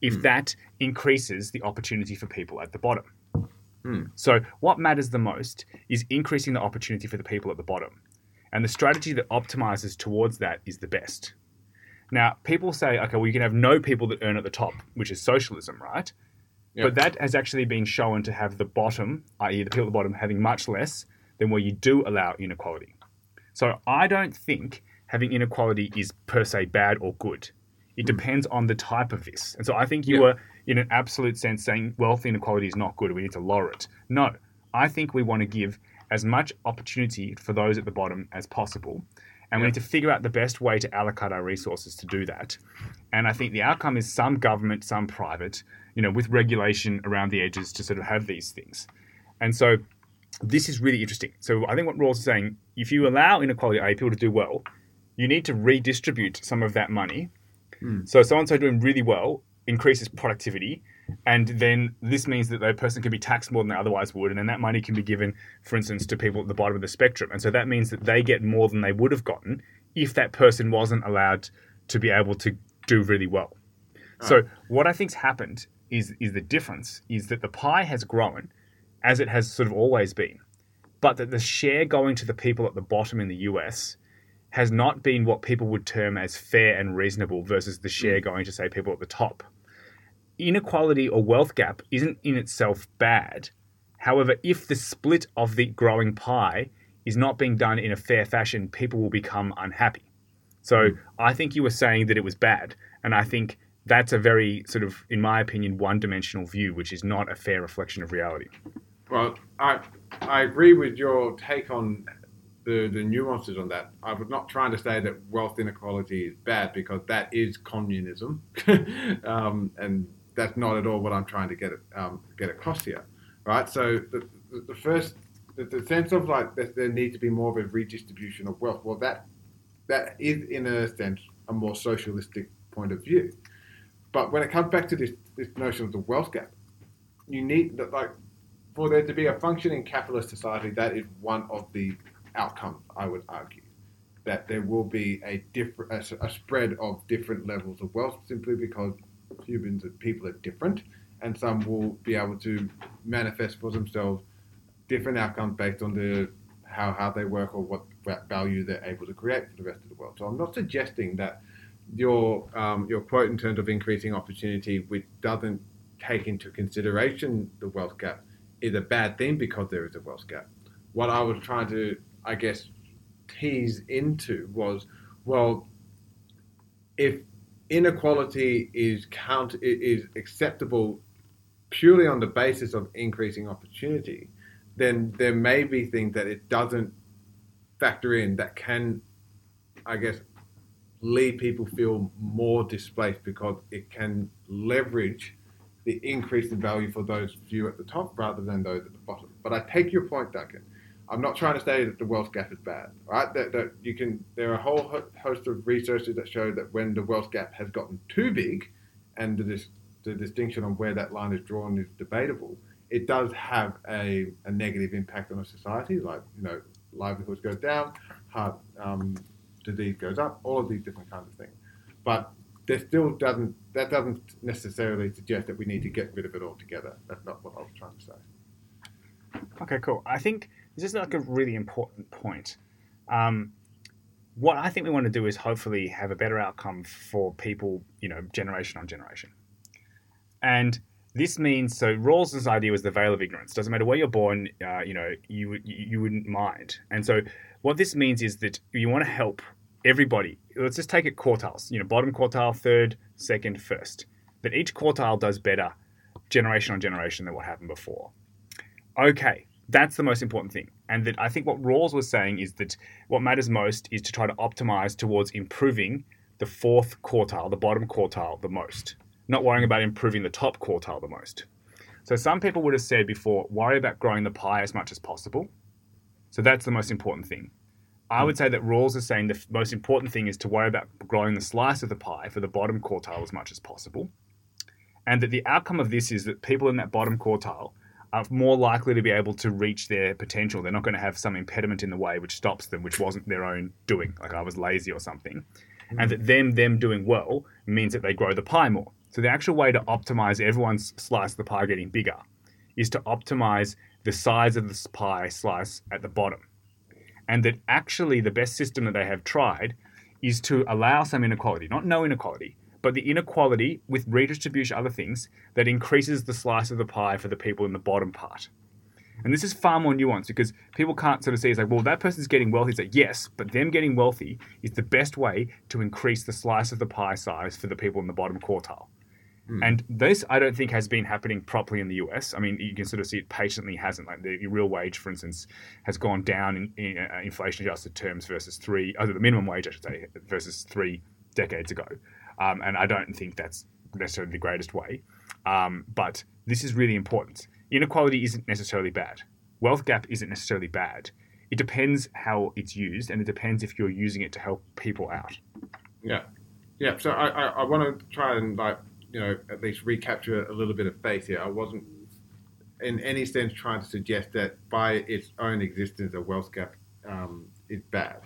if that increases the opportunity for people at the bottom. Hmm. So, what matters the most is increasing the opportunity for the people at the bottom. And the strategy that optimizes towards that is the best. Now, people say, okay, well, you can have no people that earn at the top, which is socialism, right? Yeah. But that has actually been shown to have the bottom, i.e., the people at the bottom, having much less than where you do allow inequality. So I don't think having inequality is per se bad or good. It hmm. depends on the type of this. And so I think you Yeah. were, in an absolute sense, saying wealth inequality is not good. We need to lower it. No, I think we want to give as much opportunity for those at the bottom as possible. And we need to figure out the best way to allocate our resources to do that. And I think the outcome is some government, some private, you know, with regulation around the edges to sort of have these things. And so this is really interesting. So I think what Rawls is saying, if you allow inequality, people to do well, you need to redistribute some of that money. Hmm. So so and so doing really well increases productivity, and then this means that that person can be taxed more than they otherwise would, and then that money can be given, for instance, to people at the bottom of the spectrum, and so that means that they get more than they would have gotten if that person wasn't allowed to be able to do really well. So what I think's happened is is the difference is that the pie has grown as it has sort of always been, but that the share going to the people at the bottom in the US has not been what people would term as fair and reasonable versus the share mm. going to say people at the top. Inequality or wealth gap isn't in itself bad. However, if the split of the growing pie is not being done in a fair fashion, people will become unhappy. So mm. I think you were saying that it was bad, and I think that's a very sort of, in my opinion, one-dimensional view, which is not a fair reflection of reality. Well, I I agree with your take on the, the nuances on that. I was not trying to say that wealth inequality is bad because that is communism, <laughs> um, and that's not at all what I'm trying to get um, get across here, right? So the, the, the first the, the sense of like that there needs to be more of a redistribution of wealth. Well, that that is in a sense a more socialistic point of view. But when it comes back to this this notion of the wealth gap, you need that like for there to be a functioning capitalist society, that is one of the outcomes. I would argue that there will be a different a, a spread of different levels of wealth simply because humans and people are different, and some will be able to manifest for themselves different outcomes based on the how how they work or what value they're able to create for the rest of the world. So I'm not suggesting that your um, your quote in terms of increasing opportunity, which doesn't take into consideration the wealth gap, is a bad thing because there is a wealth gap. What I was trying to, I guess, tease into was, well, if inequality is count is acceptable purely on the basis of increasing opportunity, then there may be things that it doesn't factor in that can, I guess, lead people feel more displaced because it can leverage the increase in value for those few at the top rather than those at the bottom. But I take your point, Duncan. I'm not trying to say that the wealth gap is bad, right? That, that you can. There are a whole host of researchers that show that when the wealth gap has gotten too big, and the, dis- the distinction on where that line is drawn is debatable, it does have a, a negative impact on a society. Like you know, livelihoods go down, heart um, disease goes up, all of these different kinds of things. But there still doesn't that doesn't necessarily suggest that we need to get rid of it altogether. That's not what I was trying to say. Okay, cool. I think this is like a really important point. Um, what I think we want to do is hopefully have a better outcome for people, you know, generation on generation. And this means so Rawls's idea was the veil of ignorance. Doesn't matter where you're born, uh, you know, you you wouldn't mind. And so what this means is that you want to help everybody. Let's just take it quartiles. You know, bottom quartile, third, second, first. That each quartile does better generation on generation than what happened before. Okay, that's the most important thing. And that I think what Rawls was saying is that what matters most is to try to optimize towards improving the fourth quartile, the bottom quartile, the most. not worrying about improving the top quartile the most. So some people would have said before, worry about growing the pie as much as possible. So that's the most important thing. I would hmm. say that Rawls is saying the f- most important thing is to worry about growing the slice of the pie for the bottom quartile as much as possible. And that the outcome of this is that people in that bottom quartile are more likely to be able to reach their potential. They're not going to have some impediment in the way which stops them, which wasn't their own doing, like I was lazy or something. And that them them doing well means that they grow the pie more. So the actual way to optimize everyone's slice of the pie getting bigger is to optimize the size of the pie slice at the bottom. And that actually the best system that they have tried is to allow some inequality, not no inequality, but the inequality with redistribution, other things, that increases the slice of the pie for the people in the bottom part. And this is far more nuanced because people can't sort of see it's like, well, that person's getting wealthy. It's like, yes, but them getting wealthy is the best way to increase the slice of the pie size for the people in the bottom quartile. And this, I don't think, has been happening properly in the US. I mean, you can sort of see it patiently hasn't. Like the real wage, for instance, has gone down in, in uh, inflation-adjusted terms versus three, uh, the minimum wage, I should say, versus three decades ago. Um, and I don't think that's necessarily the greatest way. Um, but this is really important. Inequality isn't necessarily bad. Wealth gap isn't necessarily bad. It depends how it's used, and it depends if you're using it to help people out. Yeah, yeah. So I, I, I want to try and like you know at least recapture a little bit of faith here. I wasn't in any sense trying to suggest that by its own existence a wealth gap um, is bad.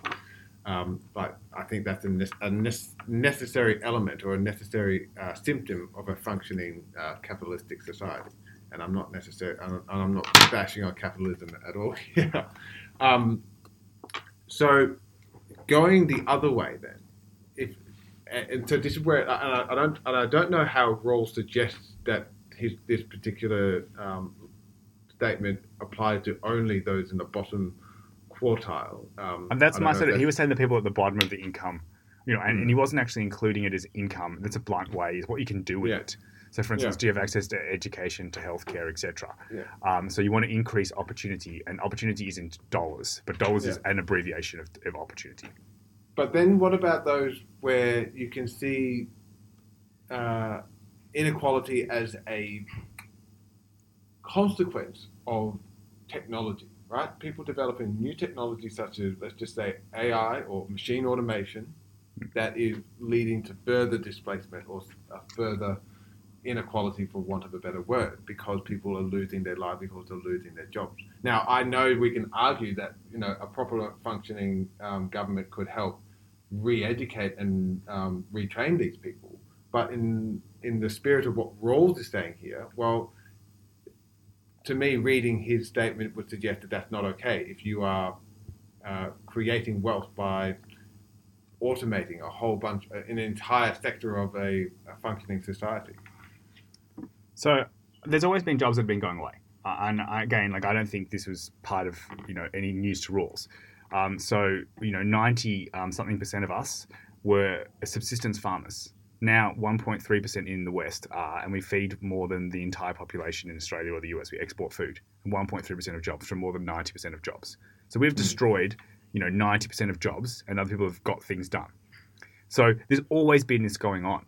Um, but I think that's a, ne- a ne- necessary element or a necessary uh, symptom of a functioning uh, capitalistic society. And I'm not necessarily, I'm, I'm not bashing on capitalism at all <laughs> here. um, so going the other way then, if and and so this is where and I, I don't and I don't know how Rawls suggests that his this particular um, statement applies to only those in the bottom quartile. Um, And that's my sort of, he was saying the people at the bottom of the income, you know, and, and he wasn't actually including it as income. That's a blunt way, is what you can do with Yeah. it. So, for instance, Yeah. do you have access to education, to healthcare, etc.? Yeah. Um, so you want to increase opportunity, and opportunity isn't dollars, but dollars is an abbreviation of, of opportunity. But then, what about those where you can see uh, inequality as a consequence of technology, right? People developing new technology such as, let's just say, AI or machine automation that is leading to further displacement or a further inequality, for want of a better word, because people are losing their livelihoods or losing their jobs. Now, I know we can argue that you know a proper functioning um, government could help re-educate and um, retrain these people, but in in the spirit of what Rawls is saying here, well, to me, reading his statement would suggest that that's not okay. If you are uh, creating wealth by automating a whole bunch, an entire sector of a, a functioning society. So there's always been jobs that have been going away, uh, and again, like I don't think this was part of you know any news to Rawls. Um, so you know, ninety um, something percent of us were subsistence farmers. Now, 1.3 percent in the West are, and we feed more than the entire population in Australia or the US. We export food, and 1.3 percent of jobs from more than 90 percent of jobs. So we've hmm. destroyed you know 90 percent of jobs, and other people have got things done. So there's always been this going on.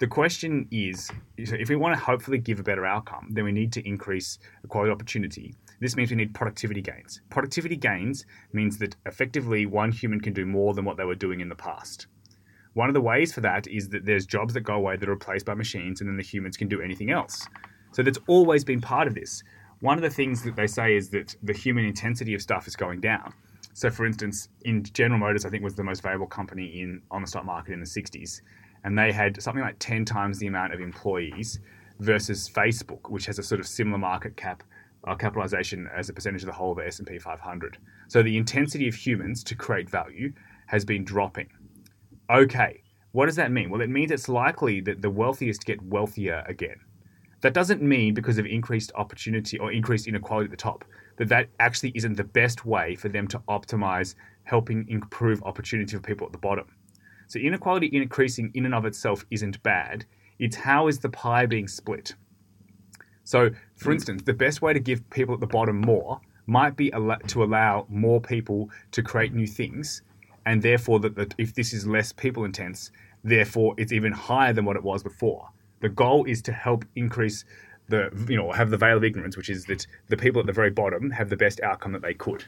The question is, if we want to hopefully give a better outcome, then we need to increase equality opportunity. This means we need productivity gains. Productivity gains means that effectively one human can do more than what they were doing in the past. One of the ways for that is that there's jobs that go away that are replaced by machines, and then the humans can do anything else. So that's always been part of this. One of the things that they say is that the human intensity of stuff is going down. So, for instance, in General Motors, I think was the most valuable company in on the stock market in the '60s, and they had something like 10 times the amount of employees versus Facebook, which has a sort of similar market cap uh, capitalization as a percentage of the whole of the S&P 500. So the intensity of humans to create value has been dropping. Okay, what does that mean? Well, it means it's likely that the wealthiest get wealthier again. That doesn't mean because of increased opportunity or increased inequality at the top that that actually isn't the best way for them to optimize helping improve opportunity for people at the bottom. So inequality increasing in and of itself isn't bad. It's how is the pie being split. So, for hmm. instance, the best way to give people at the bottom more might be to allow more people to create new things, and therefore that, that if this is less people intense, therefore it's even higher than what it was before. The goal is to help increase the you know have the veil of ignorance, which is that the people at the very bottom have the best outcome that they could.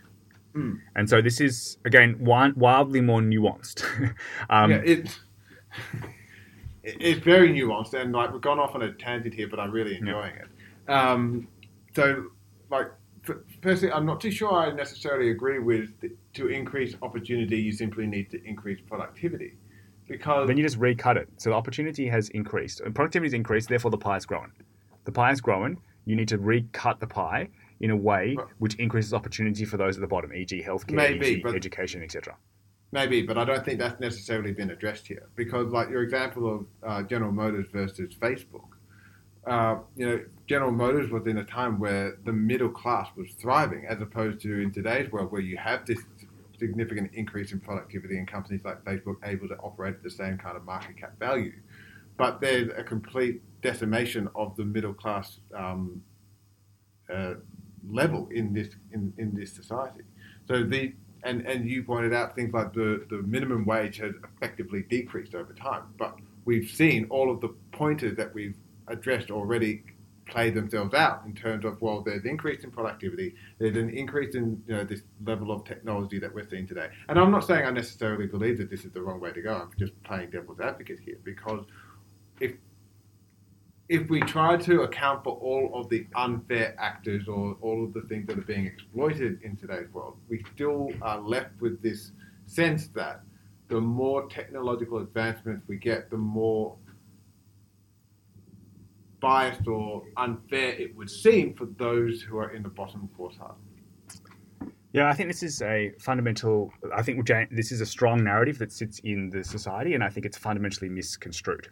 Mm. And so this is again wildly more nuanced. <laughs> um, yeah, it's it's very nuanced, and like we've gone off on a tangent here, but I'm really enjoying it. Um, so, like, firstly, I'm not too sure I necessarily agree with the, to increase opportunity. You simply need to increase productivity, because then you just recut it. So the opportunity has increased, and productivity has increased. Therefore, the pie is growing. The pie is growing. You need to recut the pie in a way Right. which increases opportunity for those at the bottom, e.g., healthcare, Maybe, e.g., education, etc. Maybe, but I don't think that's necessarily been addressed here because, like your example of uh, General Motors versus Facebook, uh, you know, General Motors was in a time where the middle class was thriving, as opposed to in today's world where you have this significant increase in productivity and companies like Facebook able to operate at the same kind of market cap value, but there's a complete decimation of the middle class um, uh, level in this in, in this society. So the and, and you pointed out things like the, the minimum wage has effectively decreased over time. But we've seen all of the pointers that we've addressed already play themselves out in terms of well, there's increase in productivity, there's an increase in you know this level of technology that we're seeing today. And I'm not saying I necessarily believe that this is the wrong way to go. I'm just playing devil's advocate here because if if we try to account for all of the unfair actors or all of the things that are being exploited in today's world, we still are left with this sense that the more technological advancements we get, the more biased or unfair it would seem for those who are in the bottom quartile. Yeah, I think this is a fundamental. I think this is a strong narrative that sits in the society, and I think it's fundamentally misconstrued.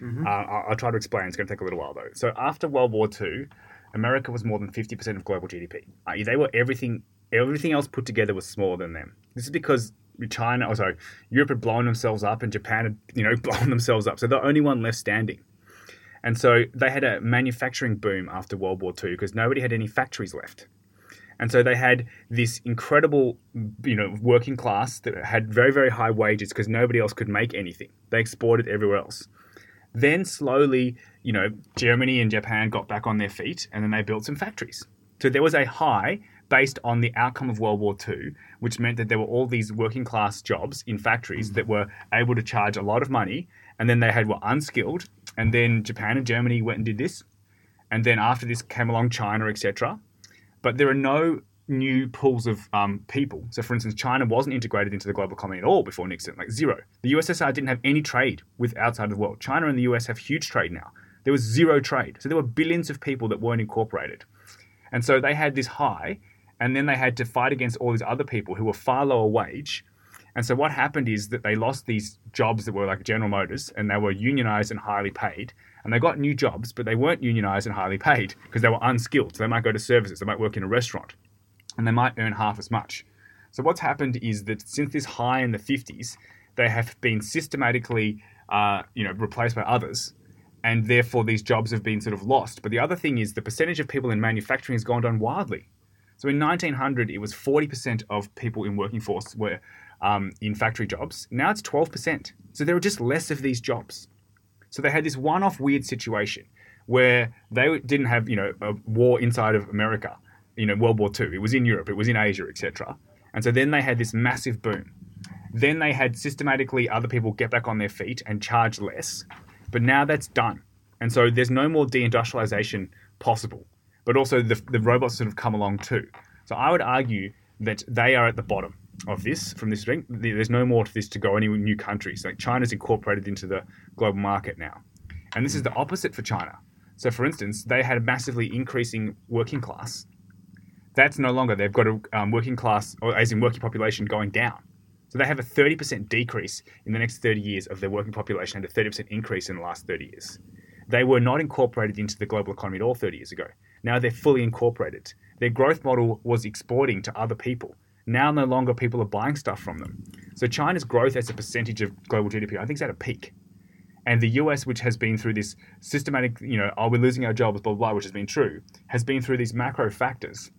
Mhm. Uh, I'll, try to explain. It's going to take a little while though. So after World War II, America was more than fifty percent of global GDP. Uh, they were everything. Everything else put together was smaller than them. This is because China, oh sorry, Europe had blown themselves up, and Japan had you know <laughs> blown themselves up. So they're the only one left standing. And so they had a manufacturing boom after World War II because nobody had any factories left. And so they had this incredible, you know, working class that had very, very high wages because nobody else could make anything. They exported everywhere else. Then slowly, you know, Germany and Japan got back on their feet and then they built some factories. So there was a high based on the outcome of World War II, which meant that there were all these working class jobs in factories mm. that were able to charge a lot of money. And then they had were unskilled. And then Japan and Germany went and did this. And then after this came along China, etc but there are no new pools of um, people. So, for instance, China wasn't integrated into the global economy at all before Nixon, like zero. The USSR didn't have any trade with outside of the world. China and the US have huge trade now. There was zero trade. So, there were billions of people that weren't incorporated. And so they had this high, and then they had to fight against all these other people who were far lower wage. And so what happened is that they lost these jobs that were like General Motors, and they were unionized and highly paid. And they got new jobs, but they weren't unionized and highly paid because they were unskilled. So they might go to services, they might work in a restaurant, and they might earn half as much. So what's happened is that since this high in the 50s, they have been systematically, uh, you know, replaced by others, and therefore these jobs have been sort of lost. But the other thing is the percentage of people in manufacturing has gone down wildly. So in 1900, it was 40% of people in working force were um, in factory jobs. Now it's 12%. So there are just less of these jobs. So they had this one-off weird situation where they didn't have, you know, a war inside of America, you know, World War II. It was in Europe, it was in Asia, etc. And so then they had this massive boom. Then they had systematically other people get back on their feet and charge less. But now that's done. And so there's no more deindustrialization possible. But also the, the robots sort of come along too. So I would argue that they are at the bottom of this from this ring. There's no more to this to go any new countries. Like China's incorporated into the global market now. And this is the opposite for China. So for instance, they had a massively increasing working class. That's no longer. They've got a um, working class, or as in working population, going down. So they have a 30% decrease in the next 30 years of their working population and a 30% increase in the last 30 years. They were not incorporated into the global economy at all 30 years ago. Now they're fully incorporated. Their growth model was exporting to other people. Now no longer people are buying stuff from them. So China's growth as a percentage of global GDP, I think, is at a peak. And the US, which has been through this systematic, you know, are we losing our jobs, blah, blah, blah, which has been true, has been through these macro factors.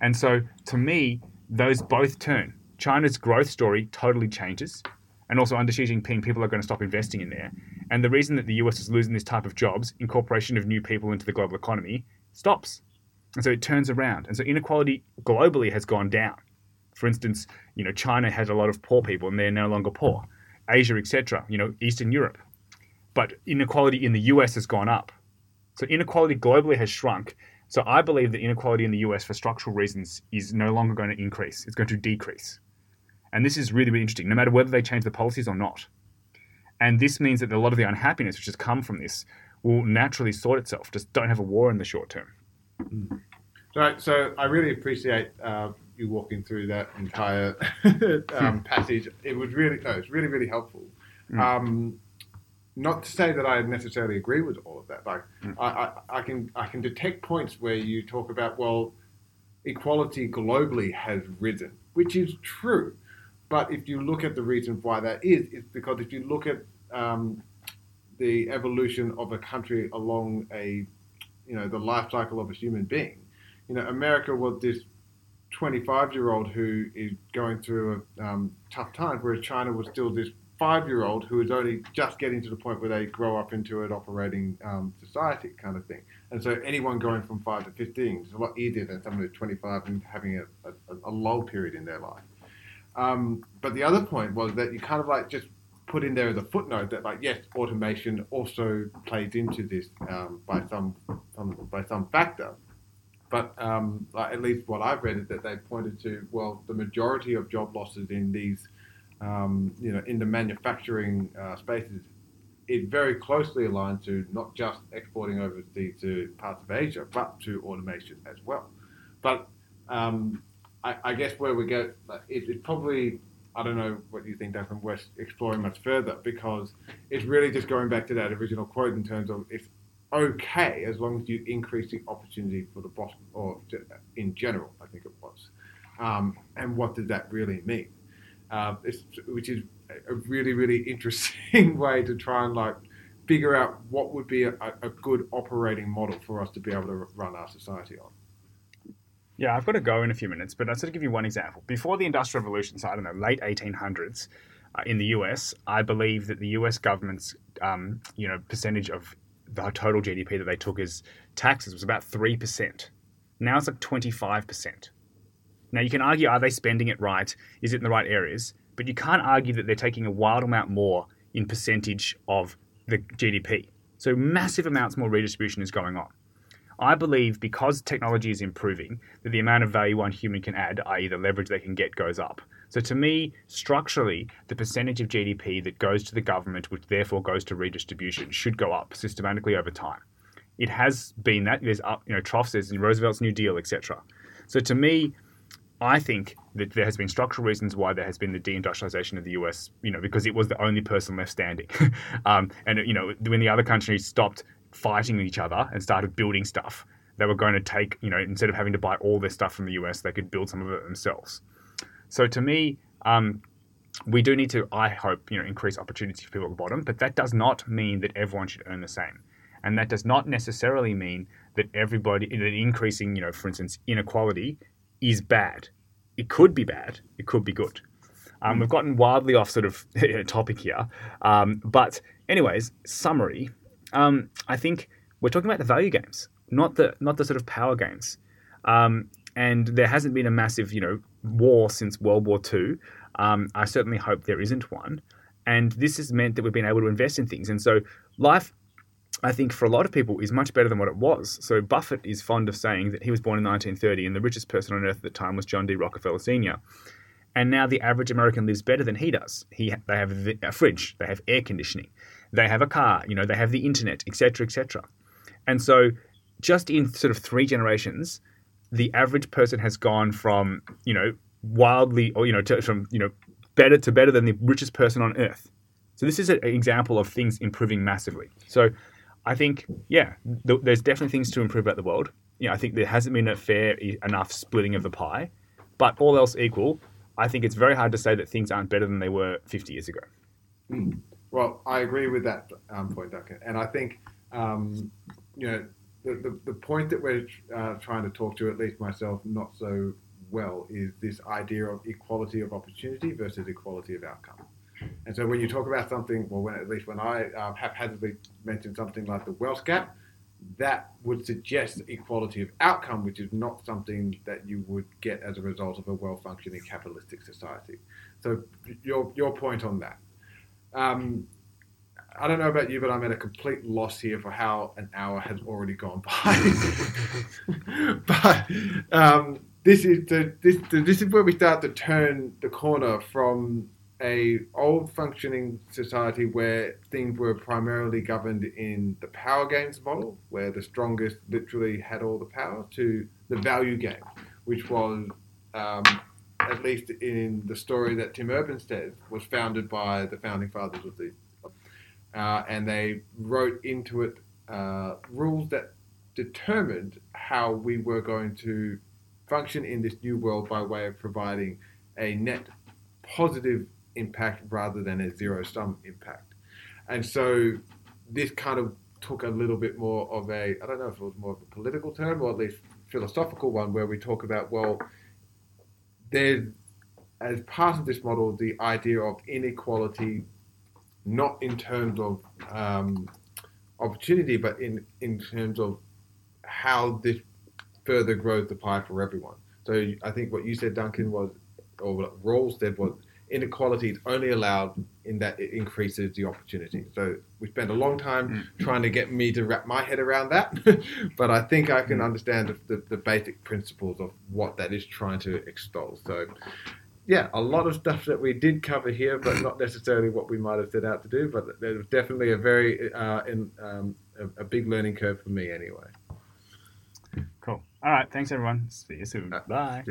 And so to me, those both turn. China's growth story totally changes. And also under Xi Jinping, people are going to stop investing in there. And the reason that the US is losing this type of jobs, incorporation of new people into the global economy, stops. And so it turns around. And so inequality globally has gone down. For instance, you know, China has a lot of poor people and they're no longer poor. Asia, etc., you know, Eastern Europe. But inequality in the US has gone up. So inequality globally has shrunk. So I believe that inequality in the US for structural reasons is no longer going to increase. It's going to decrease. And this is really, really interesting, no matter whether they change the policies or not. And this means that a lot of the unhappiness which has come from this will naturally sort itself. Just don't have a war in the short term. So, so I really appreciate uh, you walking through that entire <laughs> um, passage. It was really, no, it's really, really helpful. Mm. Um, not to say that I necessarily agree with all of that. Like, Mm. I, I, I can, I can detect points where you talk about, well, equality globally has risen, which is true. But if you look at the reason why that is, it's because if you look at um, the evolution of a country along a, you know, the life cycle of a human being, you know, America was this 25 year old who is going through a um, tough time, whereas China was still this five year old who is only just getting to the point where they grow up into an operating um, society kind of thing. And so anyone going from five to 15 is a lot easier than someone who's 25 and having a, a, a lull period in their life. Um, but the other point was that you kind of like just put in there as a footnote that like yes, automation also plays into this um, by some, some by some factor. But um, at least what I've read is that they pointed to well, the majority of job losses in these, um, you know, in the manufacturing uh, spaces, it very closely aligned to not just exporting overseas to parts of Asia, but to automation as well. But um, I, I guess where we go, it, it probably I don't know what you think, Duncan, worth exploring much further because it's really just going back to that original quote in terms of it's okay as long as you increase the opportunity for the bottom, or in general, I think it was. Um, and what does that really mean? Uh, which is a really, really interesting <laughs> way to try and like figure out what would be a, a good operating model for us to be able to run our society on. Yeah, I've got to go in a few minutes, but I'll sort of give you one example. Before the Industrial Revolution, so I don't know, late 1800s, uh, in the US, I believe that the US government's, um, you know, percentage of the total GDP that they took as taxes was about 3%. Now it's like 25%. Now you can argue, are they spending it right? Is it in the right areas? But you can't argue that they're taking a wild amount more in percentage of the GDP. So massive amounts more redistribution is going on. I believe because technology is improving, that the amount of value one human can add, i.e., the leverage they can get, goes up. So to me, structurally, the percentage of GDP that goes to the government, which therefore goes to redistribution, should go up systematically over time. It has been that there's up, you know, troughs, there's in Roosevelt's New Deal, etc. So to me, I think that there has been structural reasons why there has been the deindustrialization of the US, you know, because it was the only person left standing. <laughs> um, and, you know, when the other countries stopped fighting each other and started building stuff, they were going to take, you know, instead of having to buy all their stuff from the US, they could build some of it themselves. So to me, um, we do need to, I hope, you know, increase opportunities for people at the bottom, but that does not mean that everyone should earn the same. And that does not necessarily mean that everybody, that increasing, you know, for instance, inequality is bad. It could be bad. It could be good. Um, we've gotten wildly off sort of <laughs> topic here. Um, but, anyways, summary. Um, I think we're talking about the value games, not the not the sort of power games. Um, and there hasn't been a massive, you know, war since World War II. Um, I certainly hope there isn't one. And this has meant that we've been able to invest in things. And so life I think for a lot of people is much better than what it was. So Buffett is fond of saying that he was born in 1930 and the richest person on earth at the time was John D. Rockefeller Sr. And now the average American lives better than he does. He they have a fridge, they have air conditioning, they have a car, you know, they have the internet, etc., etc. And so just in sort of three generations, the average person has gone from you know wildly or you know to, from you know better to better than the richest person on earth. So this is an example of things improving massively. So I think, yeah, th- there's definitely things to improve about the world. You know, I think there hasn't been a fair enough splitting of the pie, but all else equal, I think it's very hard to say that things aren't better than they were 50 years ago. Mm. Well, I agree with that um, point, Duncan, and I think um, you know the, the, the point that we're uh, trying to talk to, at least myself, not so well, is this idea of equality of opportunity versus equality of outcome. And so when you talk about something, well, when, at least when I uh, haphazardly mention something like the wealth gap, that would suggest equality of outcome, which is not something that you would get as a result of a well-functioning capitalistic society. So your your point on that. Um, I don't know about you, but I'm at a complete loss here for how an hour has already gone by. <laughs> but um, this is the, this this is where we start to turn the corner from a old functioning society where things were primarily governed in the power games model, where the strongest literally had all the power, to the value game, which was, um, at least in the story that Tim Urban says, was founded by the founding fathers of the, uh, and they wrote into it uh, rules that determined how we were going to function in this new world by way of providing a net positive impact rather than a zero sum impact. And so this kind of took a little bit more of a, I don't know if it was more of a political term or at least philosophical one, where we talk about, well, there's, as part of this model, the idea of inequality, not in terms of um, opportunity, but in, in terms of how this further grows the pie for everyone. So I think what you said, Duncan, was, or what Rawls said was, inequality is only allowed in that it increases the opportunity. So we spent a long time mm. trying to get me to wrap my head around that, <laughs> but I think I can mm. understand the, the, the, basic principles of what that is trying to extol. So, yeah, a lot of stuff that we did cover here, but not necessarily what we might have set out to do. But there was definitely a very uh, in, um, a, a, big learning curve for me, anyway. Cool. All right. Thanks, everyone. See you soon. Uh, Bye.